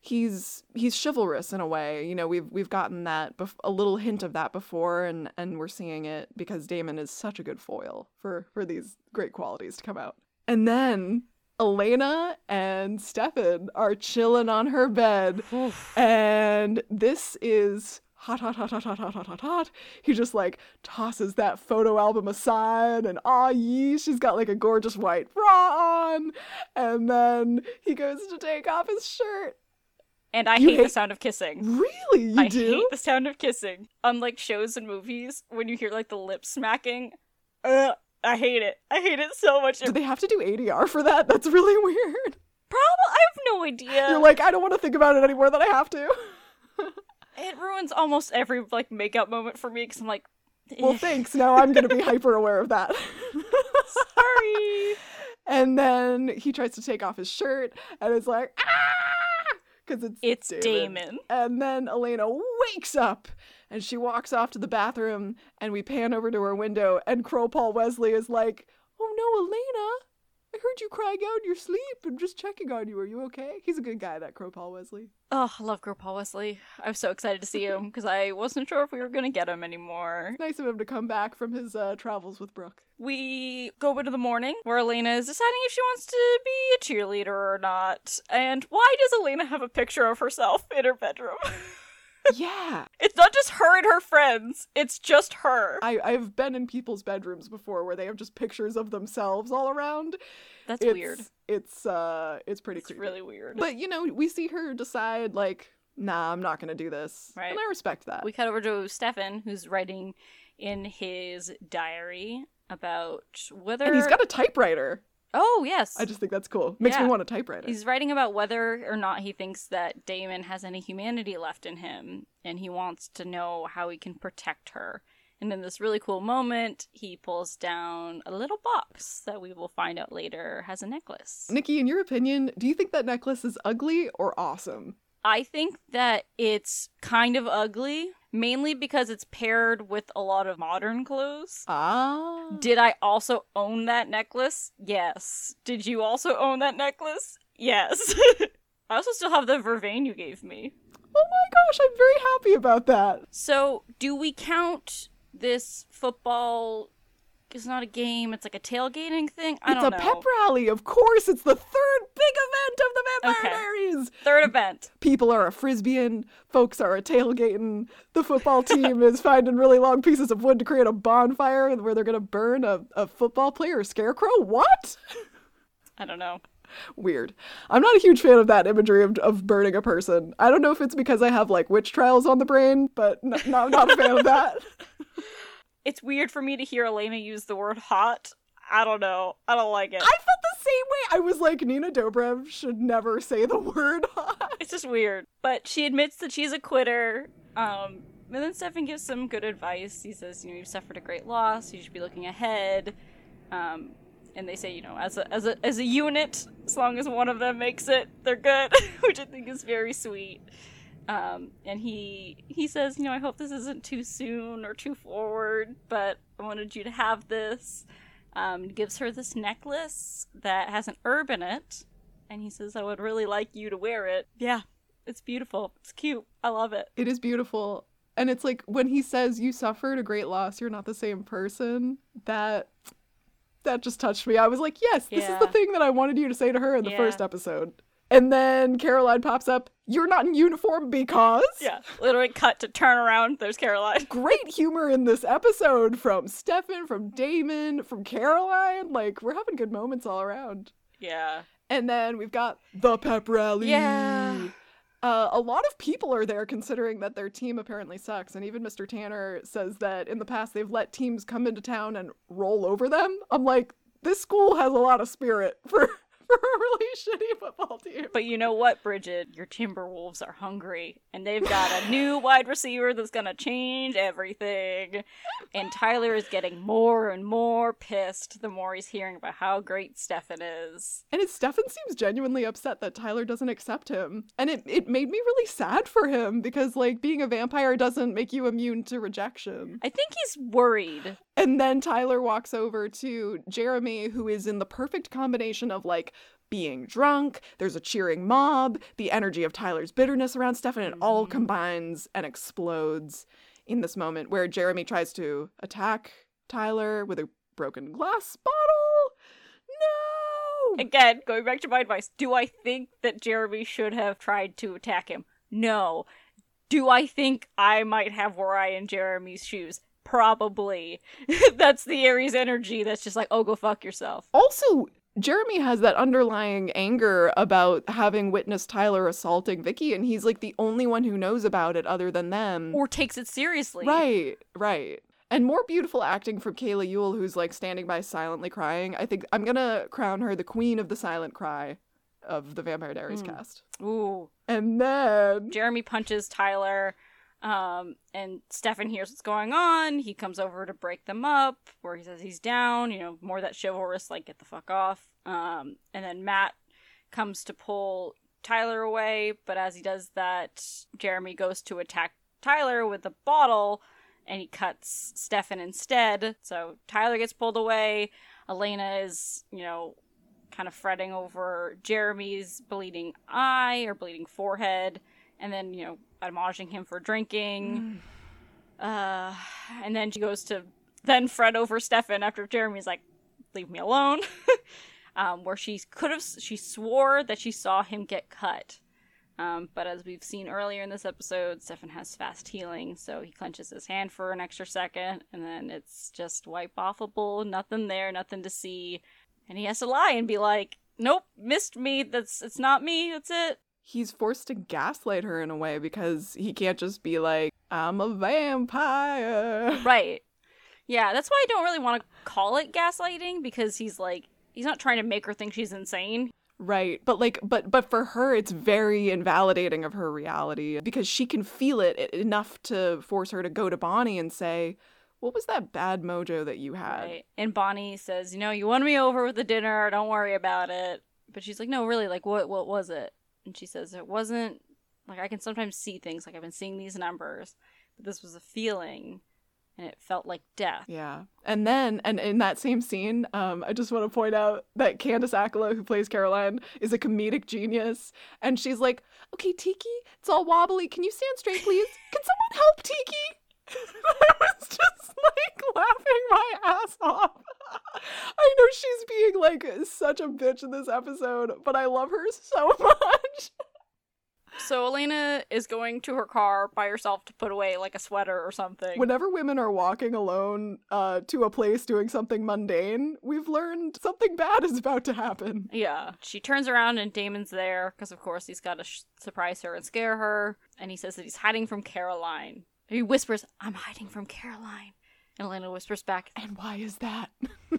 he's he's chivalrous in a way. You know, we've we've gotten that bef- a little hint of that before and and we're seeing it because Damon is such a good foil for for these great qualities to come out. And then Elena and Stefan are chilling on her bed, and this is hot, hot, hot, hot, hot, hot, hot, hot, hot. He just like tosses that photo album aside, and ah, yee, she's got like a gorgeous white bra on, and then he goes to take off his shirt. And I You hate, the sound of kissing. Really, you I do? hate the sound of kissing. Unlike shows and movies, when you hear like the lip smacking, uh, I hate it. I hate it so much. Do they have to do ADR for that? That's really weird. Probably, I have no idea. You're like, I don't want to think about it anymore than I have to. it ruins almost every like makeout moment for me because I'm like, Well, "Eh, thanks. Now I'm going to be hyper aware of that. sorry. And then he tries to take off his shirt and it's like, ah! Because it's, It's Damon. And then Elena wakes up and she walks off to the bathroom and we pan over to her window and Crow Paul Wesley is like, oh no, Elena. I heard you crying out in your sleep. I'm just checking on you. Are you okay? He's a good guy, that Crow Paul Wesley. Oh, I love Crow Paul Wesley. I was so excited to see him because I wasn't sure if we were gonna get him anymore. Nice of him to come back from his uh, travels with Brooke. We go into the morning where Elena is deciding if she wants to be a cheerleader or not. And why does Elena have a picture of herself in her bedroom? yeah. it's not just her and her friends, it's just her. I, I've been in people's bedrooms before where they have just pictures of themselves all around. That's it's, weird. It's uh it's pretty It's creepy. really weird. But you know, we see her decide like, nah, I'm not gonna do this. Right. And I respect that. we cut over to Stefan, who's writing in his diary about whether and he's got a typewriter. Oh yes. I just think that's cool. Makes Yeah. me want a typewriter. He's writing about whether or not he thinks that Damon has any humanity left in him, and he wants to know how he can protect her. And in this really cool moment, he pulls down a little box that we will find out later has a necklace. Nikki, in your opinion, do you think that necklace is ugly or awesome? I think that it's kind of ugly, mainly because it's paired with a lot of modern clothes. Ah. Did I also own that necklace? Yes. Did you also own that necklace? Yes. I also still have the vervain you gave me. Oh my gosh, I'm very happy about that. So, do we count this football? It's not a game. It's like a tailgating thing. I it's a know. pep rally, of course. It's the third big event of the Vampire Okay. Diaries. Third event. People are a frisbeeing, folks are a tailgating. The football team is finding really long pieces of wood to create a bonfire where they're gonna burn a, a football player, a scarecrow. What? I don't know. Weird. I'm not a huge fan of that imagery of, of burning a person. I don't know if it's because I have like witch trials on the brain, but no, I'm not a fan of that. It's weird for me to hear Elena use the word hot. I don't know. I don't like it. I felt the same way. I was like, Nina Dobrev should never say the word hot. It's just weird. But she admits that she's a quitter. Um, and then Stefan gives some good advice. He says, you know, you've suffered a great loss. You should be looking ahead. Um, and they say, you know, as a as a as a unit, as long as one of them makes it, they're good, which I think is very sweet. Um, and he he says, you know, I hope this isn't too soon or too forward, but I wanted you to have this. Um, gives her this necklace that has an herb in it, and he says, I would really like you to wear it. Yeah, it's beautiful. It's cute. I love it. It is beautiful. And it's like when he says you suffered a great loss, you're not the same person. That that just touched me. I was like, yes, this is the thing that I wanted you to say to her in the Yeah. first episode. And then Caroline pops up, you're not in uniform because Yeah. Literally cut to turn around. There's Caroline. great humor in this episode from Stefan, from Damon, from Caroline. Like, we're having good moments all around. Yeah. And then we've got the pep rally. Yeah. Uh, a lot of people are there considering that their team apparently sucks. And even Mr. Tanner says that in the past they've let teams come into town and roll over them. I'm like, this school has a lot of spirit for, for a really shitty football team. But you know what, Brigid? Your Timberwolves are hungry, and they've got a new wide receiver that's gonna change everything. And Tyler is getting more and more pissed the more he's hearing about how great Stefan is. And it, Stefan seems genuinely upset that Tyler doesn't accept him. And it, it made me really sad for him because, like, being a vampire doesn't make you immune to rejection. I think he's worried. And then Tyler walks over to Jeremy, who is in the perfect combination of like being drunk, there's a cheering mob, the energy of Tyler's bitterness around Stefan, it all Mhm. combines and explodes in this moment where Jeremy tries to attack Tyler with a broken glass bottle. No! Again, going back to my advice, do I think that Jeremy should have tried to attack him? No. Do I think I might have were I in Jeremy's shoes? Probably. that's the Aries energy that's just like, oh, go fuck yourself. Also, Jeremy has that underlying anger about having witnessed Tyler assaulting Vicki, and he's like the only one who knows about it other than them. Or takes it seriously. Right, right. And more beautiful acting from Kayla Ewell, who's like standing by silently crying. I think I'm gonna crown her the queen of the silent cry of the Vampire Diaries Mm. cast. Ooh. And then Jeremy punches Tyler, um, and Stefan hears what's going on. He comes over to break them up, where he says he's down, you know, more that chivalrous, like, get the fuck off. Um, and then Matt comes to pull Tyler away, but as he does that, Jeremy goes to attack Tyler with a bottle and he cuts Stefan instead. So Tyler gets pulled away. Elena is, you know, kind of fretting over Jeremy's bleeding eye or bleeding forehead, and then, you know, admonishing him for drinking. Uh, and then she goes to then fret over Stefan after Jeremy's like, leave me alone. um, where she could have, she swore that she saw him get cut. Um, but as we've seen earlier in this episode, Stefan has fast healing, so he clenches his hand for an extra second, and then it's just wipe offable, nothing there, nothing to see. And he has to lie and be like, Nope, missed me, that's it's not me, that's it. He's forced to gaslight her in a way because he can't just be like, I'm a vampire. Right. Yeah, that's why I don't really want to call it gaslighting because he's like he's not trying to make her think she's insane. Right. But like but but for her it's very invalidating of her reality because she can feel it enough to force her to go to Bonnie and say, "What was that bad mojo that you had?" Right. And Bonnie says, "You know, you won me over with the dinner. Don't worry about it." But she's like, "No, really. Like what what was it?" And she says, "It wasn't like I can sometimes see things like I've been seeing these numbers, but this was a feeling." And it felt like death. Yeah. And then, and in that same scene, um, I just want to point out that Candice Accola, who plays Caroline, is a comedic genius. And she's like, okay, Tiki, it's all wobbly. Can you stand straight, please? Can someone help Tiki? I was just like laughing my ass off. I know she's being like such a bitch in this episode, but I love her so much. So Elena is going to her car by herself to put away like a sweater or something. Whenever women are walking alone uh, to a place doing something mundane, we've learned something bad is about to happen. Yeah. She turns around and Damon's there because, of course, he's got to sh- surprise her and scare her. And he says that he's hiding from Caroline. He whispers, I'm hiding from Caroline. And Elena whispers back, And why is that?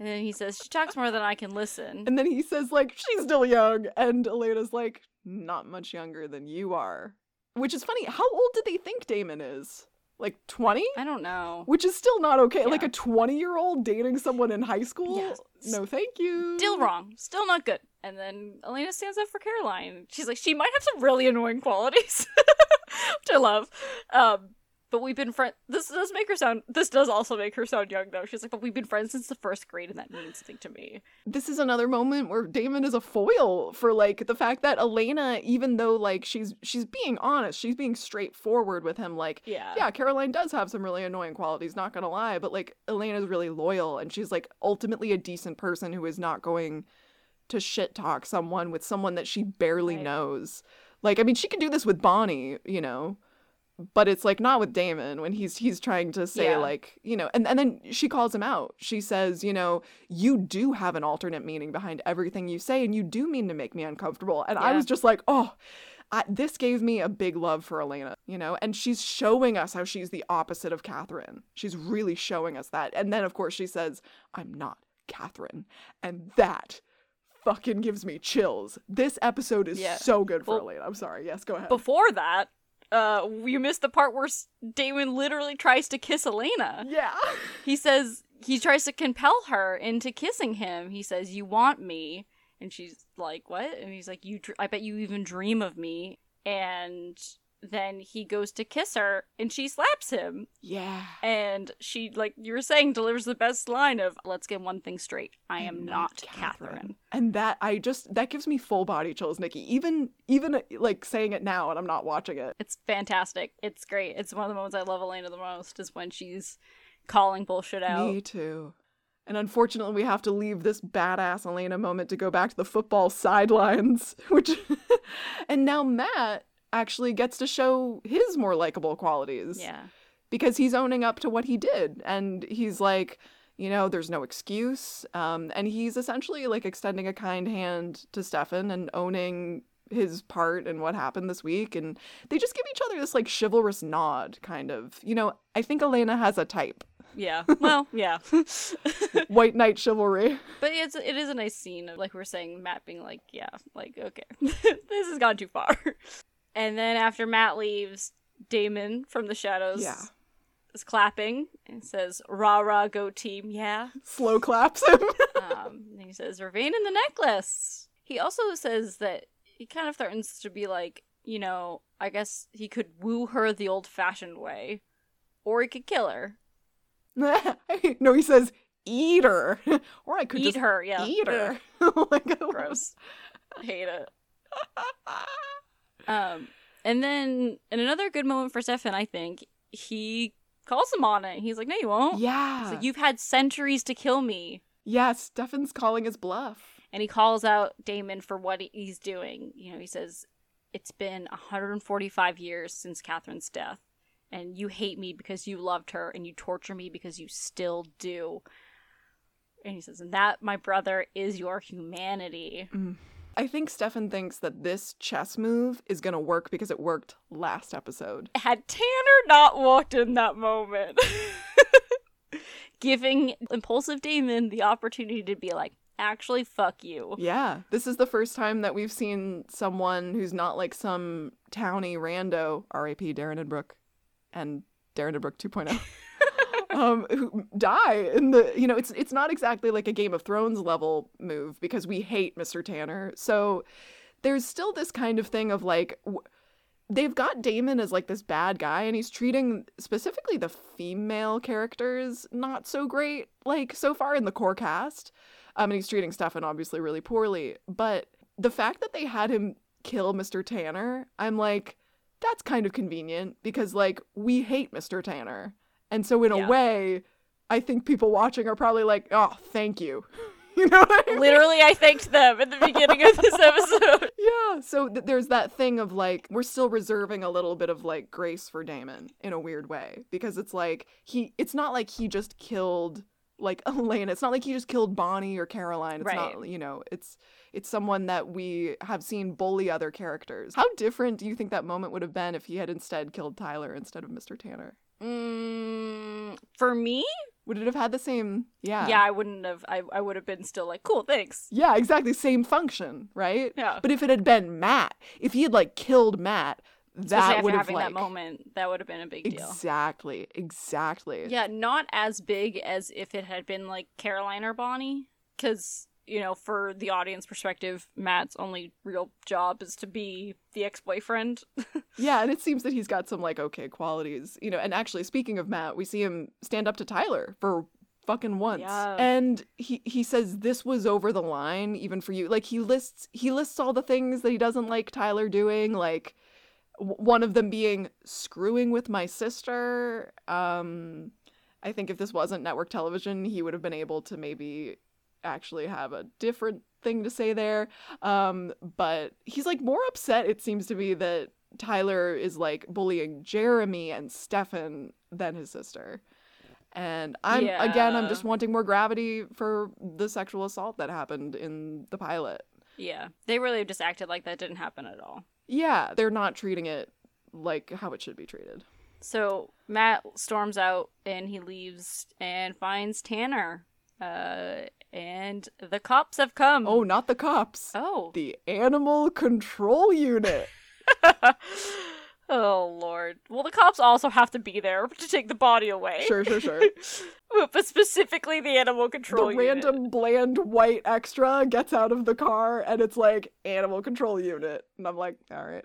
and then he says, She talks more than I can listen. and then he says, like, she's still young. And Elena's like, not much younger than you are. Which is funny. How old did they think Damon is? Like 20? I don't know. Which is still not okay. Like a 20 year old dating someone in high school? Yeah. No, thank you. Still wrong. Still not good. And then Elena stands up for Caroline. She's like, she might have some really annoying qualities, which I love. Um, but we've been friends. This does make her sound. This does also make her sound young, though. She's like, but we've been friends since the first grade, and that means something to me. this is another moment where Damon is a foil for like the fact that Elena, even though like she's she's being honest, she's being straightforward with him, like Yeah. yeah, Caroline does have some really annoying qualities, not gonna lie, but like Elena's really loyal and she's like ultimately a decent person who is not going to shit talk someone with someone that she barely Right. knows. Like, I mean, she can do this with Bonnie, you know, but it's like not with Damon when he's he's trying to say Yeah. like, you know, and, and then she calls him out. She says, you know, you do have an alternate meaning behind everything you say, and you do mean to make me uncomfortable. And I was just like, oh, I, this gave me a big love for Elena, you know, and she's showing us how she's the opposite of Katherine. She's really showing us that. And then, of course, she says, I'm not Katherine. And that fucking gives me chills. This episode is Yeah. so good for Well, Elena. I'm sorry. Yes, go ahead. Before that, uh, you missed the part where Damon literally tries to kiss Elena. yeah. He says he tries to compel her into kissing him. He says, "You want me," and she's like, "What?" And he's like, "You, dr- I bet you even dream of me." And then he goes to kiss her, and she slaps him, Yeah. and she, like you were saying, delivers the best line of, "Let's get one thing straight: I am I'm not Katherine." And that I just that gives me full body chills, Nikki. Even even like saying it now and I'm not watching it. It's fantastic. It's great. It's one of the moments I love Elena the most is when she's calling bullshit out. Me too. And unfortunately, we have to leave this badass Elena moment to go back to the football sidelines, which and now Matt actually gets to show his more likable qualities. Yeah. because he's owning up to what he did and he's like you know there's no excuse um, and he's essentially like extending a kind hand to stefan and owning his part in what happened this week and they just give each other this like chivalrous nod kind of you know i think elena has a type Yeah. Well, yeah. white knight chivalry But it's it is a nice scene of like we are saying Matt being like, yeah, like okay, this has gone too far. And then after Matt leaves, Damon from the shadows Yeah. is clapping and says, "Rah rah, go team, yeah." Slow claps him. um, and he says, "Remain in the necklace." He also says that he kind of threatens to be like, you know, I guess he could woo her the old-fashioned way, or he could kill her, no, he says eat her. or I could eat her. Yeah, eat her. gross. I hate it. Um, and then in another good moment for Stefan, I think he calls him on it. He's like, "No, you won't." Yeah. He's like, "You've had centuries to kill me." yeah, Stefan's calling his bluff. and he calls out Damon for what he's doing. You know, he says, It's been 145 years since Katherine's death, and you hate me because you loved her, and you torture me because you still do. And he says, And that, my brother, is your humanity. I think Stefan thinks that this chess move is going to work because it worked last episode. Had Tanner not walked in that moment, giving impulsive Damon the opportunity to be like, Actually, fuck you. Yeah, this is the first time that we've seen someone who's not like some towny rando, R.A.P. Darren and Brooke, and Darren and Brooke 2.0, um, who die in the. You know, it's it's not exactly like a Game of Thrones level move because we hate Mr. Tanner. So there's still this kind of thing of like. W- They've got Damon as like this bad guy, and he's treating specifically the female characters not so great, like so far in the core cast. Um, and he's treating Stefan obviously really poorly. But the fact that they had him kill Mr. Tanner, I'm like, that's kind of convenient because like we hate Mr. Tanner. And so in Yeah. a way, I think people watching are probably like, oh, thank you. you know what I mean? Literally, I thanked them at the beginning of this episode. Yeah, so th- there's that thing of like we're still reserving a little bit of like grace for Damon in a weird way because it's like he it's not like he just killed like Elena. It's not like he just killed Bonnie or Caroline. It's Right. not, you know, it's it's someone that we have seen bully other characters. How different do you think that moment would have been if he had instead killed Tyler instead of Mr. Tanner? Mm, for me, Would it have had the same Yeah. yeah, I wouldn't have. I, I would have been still like, cool, thanks. Yeah, exactly. Same function, right? Yeah. But if it had been Matt, if he had like killed Matt, that would have like that moment, that would have been a big deal. Exactly. Exactly. Yeah, not as big as if it had been like Caroline or Bonnie, because you know, for the audience perspective, Matt's only real job is to be the ex-boyfriend. Yeah, and it seems that he's got some like okay qualities, you know. And actually, speaking of Matt, we see him stand up to Tyler for fucking once, Yeah. and he he says this was over the line even for you. Like he lists he lists all the things that he doesn't like Tyler doing, like w- one of them being screwing with my sister. Um, I think if this wasn't network television, he would have been able to maybe actually have a different thing to say there. Um, but he's like more upset, it seems to be, that Tyler is like bullying Jeremy and Stefan than his sister. And I'm again, I'm just wanting more gravity for the sexual assault that happened in the pilot. yeah, they really just acted like that didn't happen at all. Yeah, they're not treating it like how it should be treated. So Matt storms out and he leaves and finds Tanner. Uh, and the cops have come. Oh, not the cops. oh, The animal control unit. oh lord. Well, the cops also have to be there to take the body away. Sure, sure, sure. but specifically the animal control the unit. random bland white extra gets out of the car and it's like animal control unit. And I'm like, all right.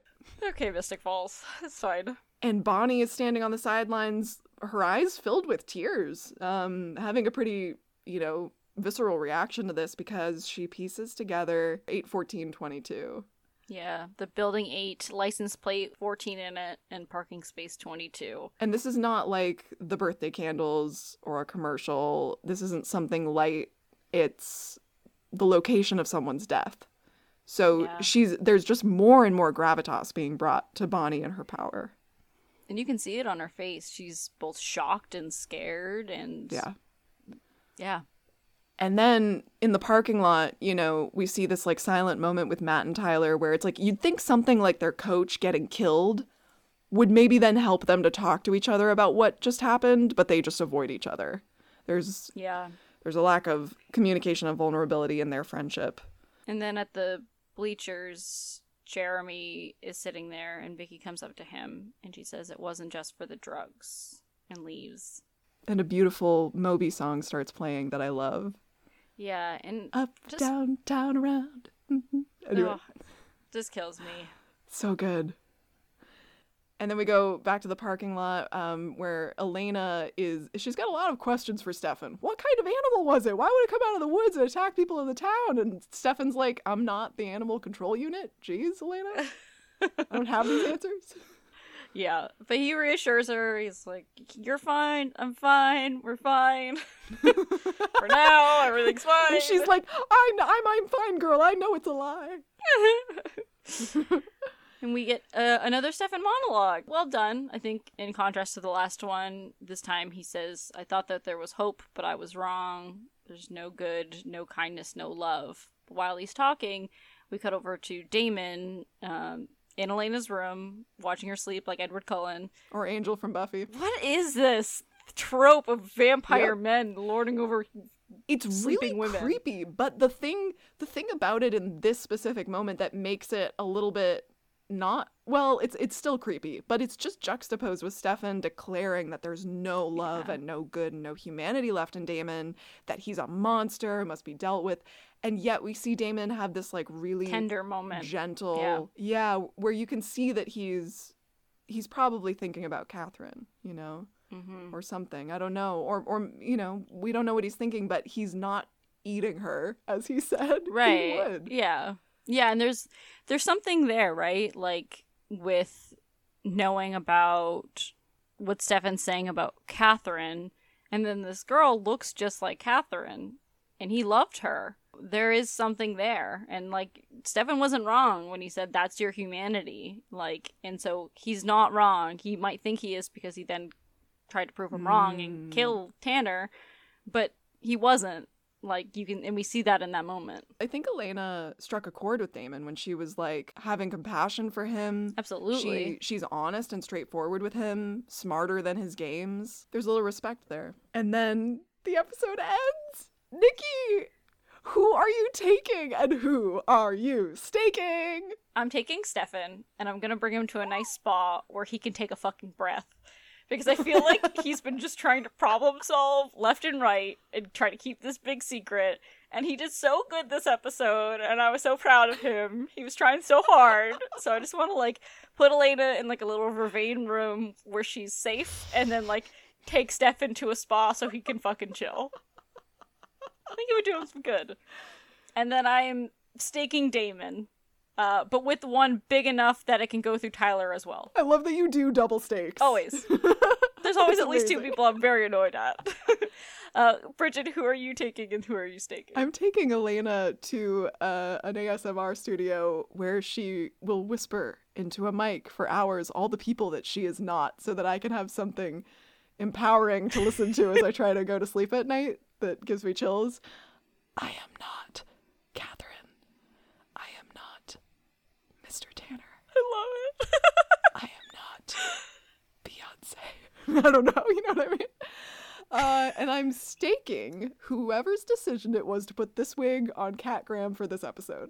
Okay, Mystic Falls. It's fine. And Bonnie is standing on the sidelines, her eyes filled with tears, um, having a pretty, you know, visceral reaction to this because she pieces together 81422. Yeah, the building 8, license plate 14 in it, and parking space 22. And this is not like the birthday candles or a commercial. This isn't something light. It's the location of someone's death. So Yeah. she's there's just more and more gravitas being brought to Bonnie and her power. And you can see it on her face. She's both shocked and scared and Yeah. Yeah. And then in the parking lot, you know, we see this like silent moment with Matt and Tyler where it's like you'd think something like their coach getting killed would maybe then help them to talk to each other about what just happened, but they just avoid each other. There's Yeah. there's a lack of communication and vulnerability in their friendship. And then at the bleachers, Jeremy is sitting there and Vicki comes up to him and she says it wasn't just for the drugs. and leaves. And a beautiful Moby song starts playing that I love. Yeah, and Up, Just- down, down, around. Mhm. Anyway, ugh, just kills me. so good. And then we go back to the parking lot um, where Elena is. She's got a lot of questions for Stefan. What kind of animal was it? Why would it come out of the woods and attack people in the town? And Stefan's like, I'm not the animal control unit. Jeez, Elena. I don't have these answers. Yeah, but he reassures her. He's like, "You're fine. I'm fine. We're fine. For now, everything's fine." And she's like, I, kn- I'm, I'm fine, girl. I know it's a lie. and we get uh, another Stefan monologue. Well done. I think, in contrast to the last one, this time he says, I thought that there was hope, but I was wrong. There's no good, no kindness, no love. But while he's talking, we cut over to Damon um, in Elena's room, watching her sleep like Edward Cullen. Or Angel from Buffy. What is this trope of vampire Yep. men lording over? it's really women. creepy but the thing the thing about it in this specific moment that makes it a little bit not well it's it's still creepy but it's just juxtaposed with Stefan declaring that there's no love Yeah. and no good and no humanity left in Damon that he's a monster who must be dealt with and yet we see Damon have this like really Tender moment. gentle yeah where you can see that he's he's probably thinking about Katherine you know hmm or something. I don't know. Or or you know, we don't know what he's thinking, but he's not eating her as he said he right would. yeah yeah and there's there's something there right? Like with knowing about what stefan's saying about katherine and then this girl looks just like katherine and he loved her. There is something there and like stefan wasn't wrong when he said that's your humanity like and so he's not wrong. He might think he is because he then tried to prove him wrong and Mm. kill tanner but he wasn't like you can and we see that in that moment I think Elena struck a chord with Damon when she was like having compassion for him. absolutely She she's honest and straightforward with him, smarter than his games. There's a little respect there. And then the episode ends. Nikki, who are you taking and who are you staking? i'm taking stefan and i'm gonna bring him to a nice spa where he can take a fucking breath because i feel like he's been just trying to problem solve left and right and try to keep this big secret. And he did so good this episode and i was so proud of him. He was trying so hard. So i just want to like put elena in like a little vervain room where she's safe and then like take stefan to a spa so he can fucking chill. I think it would do him some good. And then i am staking damon uh, but with one big enough that it can go through Tyler as well. I love that you do double stakes. Always. There's always at least two people I'm very annoyed at. uh, Brigid, who are you taking and who are you staking? I'm taking Elena to uh, an ASMR studio where she will whisper into a mic for hours all the people that she is not so that I can have something empowering to listen to as I try to go to sleep at night that gives me chills. I am not Katherine. I am not Mr. Tanner. I love it. I am not Beyonce. I don't know, you know what I mean? Uh, and I'm staking whoever's decision it was to put this wig on Kat Graham for this episode.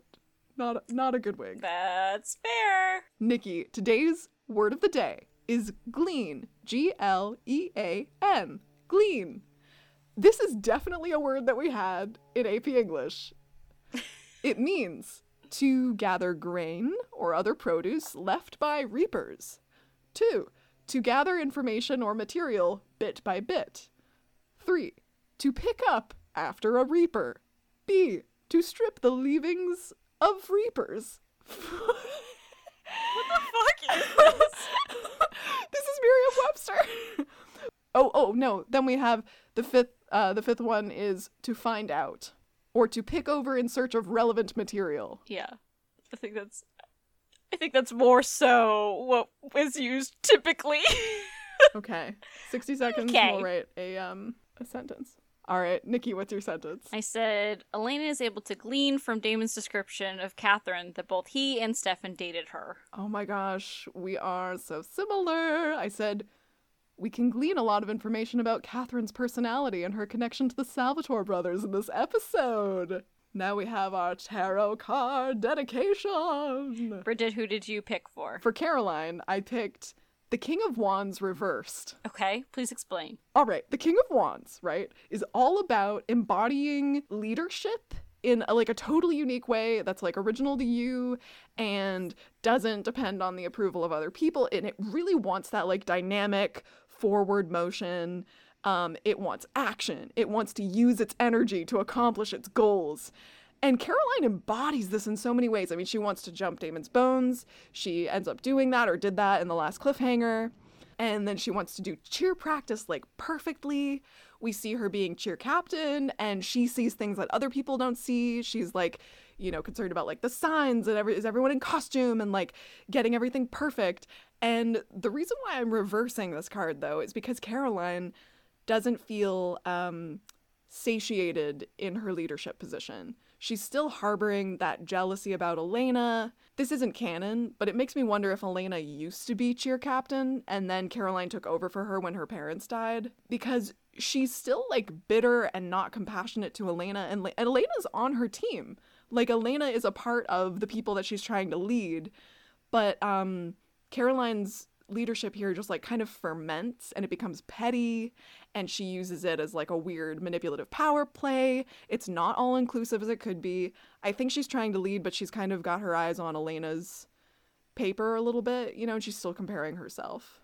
Not not a good wig. That's fair. Nikki, today's word of the day is glean. G L E A N. Glean. This is definitely a word that we had in AP English. It means to gather grain or other produce left by reapers. Two, to gather information or material bit by bit. Three, to pick up after a reaper. B, to strip the leavings of reapers. What the fuck is this? this is Merriam-Webster. oh, oh no. Then we have the fifth. Uh, the fifth one is to find out or to pick over in search of relevant material. yeah. I think that's I think that's more so what is used typically. Okay, sixty seconds. Okay. We'll write a um a sentence. All right, Nikki, what's your sentence? I said Elena is able to glean from Damon's description of Katherine that both he and Stefan dated her. Oh my gosh, we are so similar. I said we can glean a lot of information about Katherine's personality and her connection to the Salvatore brothers in this episode. Now we have our tarot card dedication. Brigid, who did you pick for? For Caroline, I picked the King of Wands reversed. Okay, please explain. All right, the King of Wands, right, is all about embodying leadership in a, like a totally unique way that's like original to you and doesn't depend on the approval of other people and it really wants that like dynamic forward motion um, it wants action it wants to use its energy to accomplish its goals and Caroline embodies this in so many ways. I mean, she wants to jump Damon's bones. She ends up doing that or did that in the last cliffhanger. And then she wants to do cheer practice like perfectly. We see her being cheer captain and she sees things that other people don't see. She's like, you know, concerned about like the signs and every is everyone in costume and like getting everything perfect. And the reason why I'm reversing this card though is because Caroline doesn't feel um satiated in her leadership position. She's still harboring that jealousy about Elena. This isn't canon, but it makes me wonder if Elena used to be cheer captain and then Caroline took over for her when her parents died. Because she's still like bitter and not compassionate to Elena, and, and Elena's on her team. Like, Elena is a part of the people that she's trying to lead, but um, Caroline's leadership here just like kind of ferments and it becomes petty and she uses it as like a weird manipulative power play. It's not all inclusive as it could be. I think she's trying to lead, but she's kind of got her eyes on Elena's paper a little bit, you know, and she's still comparing herself.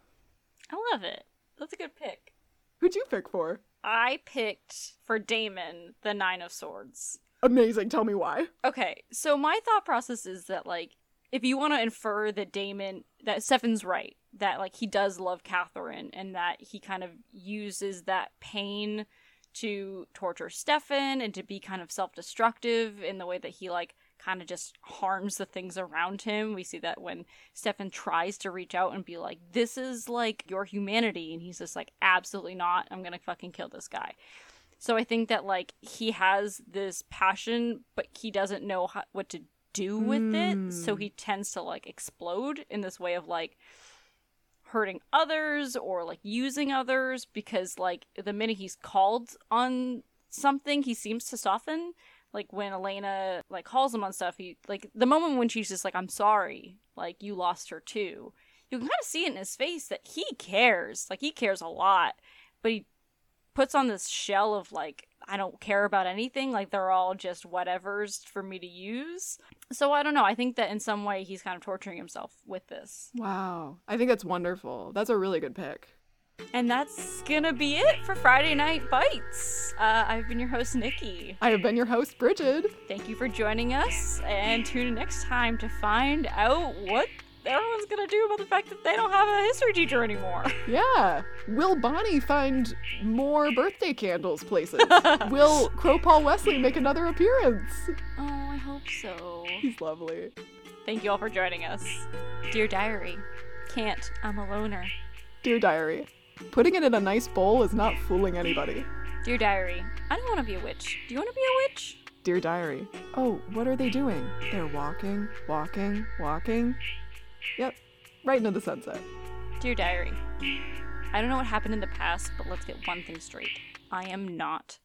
I love it. That's a good pick. Who'd you pick for? I picked for Damon the Nine of Swords. Amazing. Tell me why. Okay, so my thought process is that like if you want to infer that Damon that Stefan's right, that like he does love Katherine and that he kind of uses that pain to torture Stefan and to be kind of self-destructive in the way that he like kind of just harms the things around him. We see that when Stefan tries to reach out and be like, "This is like your humanity," and he's just like, "Absolutely not. I'm going to fucking kill this guy." So I think that like he has this passion, but he doesn't know how, what to do with mm. it. So he tends to like explode in this way of like hurting others or like using others because like the minute he's called on something, he seems to soften. Like when Elena like calls him on stuff, he like the moment when she's just like, "I'm sorry," like you lost her too. You can kind of see it in his face that he cares. Like he cares a lot, but he puts on this shell of like I don't care about anything. Like they're all just whatevers for me to use. So I don't know. I think that in some way he's kind of torturing himself with this. Wow. I think that's wonderful. That's a really good pick. And that's gonna be it for Friday Night Bites. Uh, I've been your host, Nikki. I have been your host, Brigid. Thank you for joining us, and tune in next time to find out what everyone's gonna do about the fact that they don't have a history teacher anymore. Yeah. Will Bonnie find more birthday candles places? Will Crow Paul Wesley make another appearance? Oh, I hope so. He's lovely. Thank you all for joining us. Dear Diary, can't, I'm a loner. Dear Diary, putting it in a nice bowl is not fooling anybody. Dear Diary, I don't want to be a witch. Do you want to be a witch? Dear Diary, oh, what are they doing? They're walking, walking, walking. Yep, right into the sunset. Dear Diary, I don't know what happened in the past, but let's get one thing straight. I am not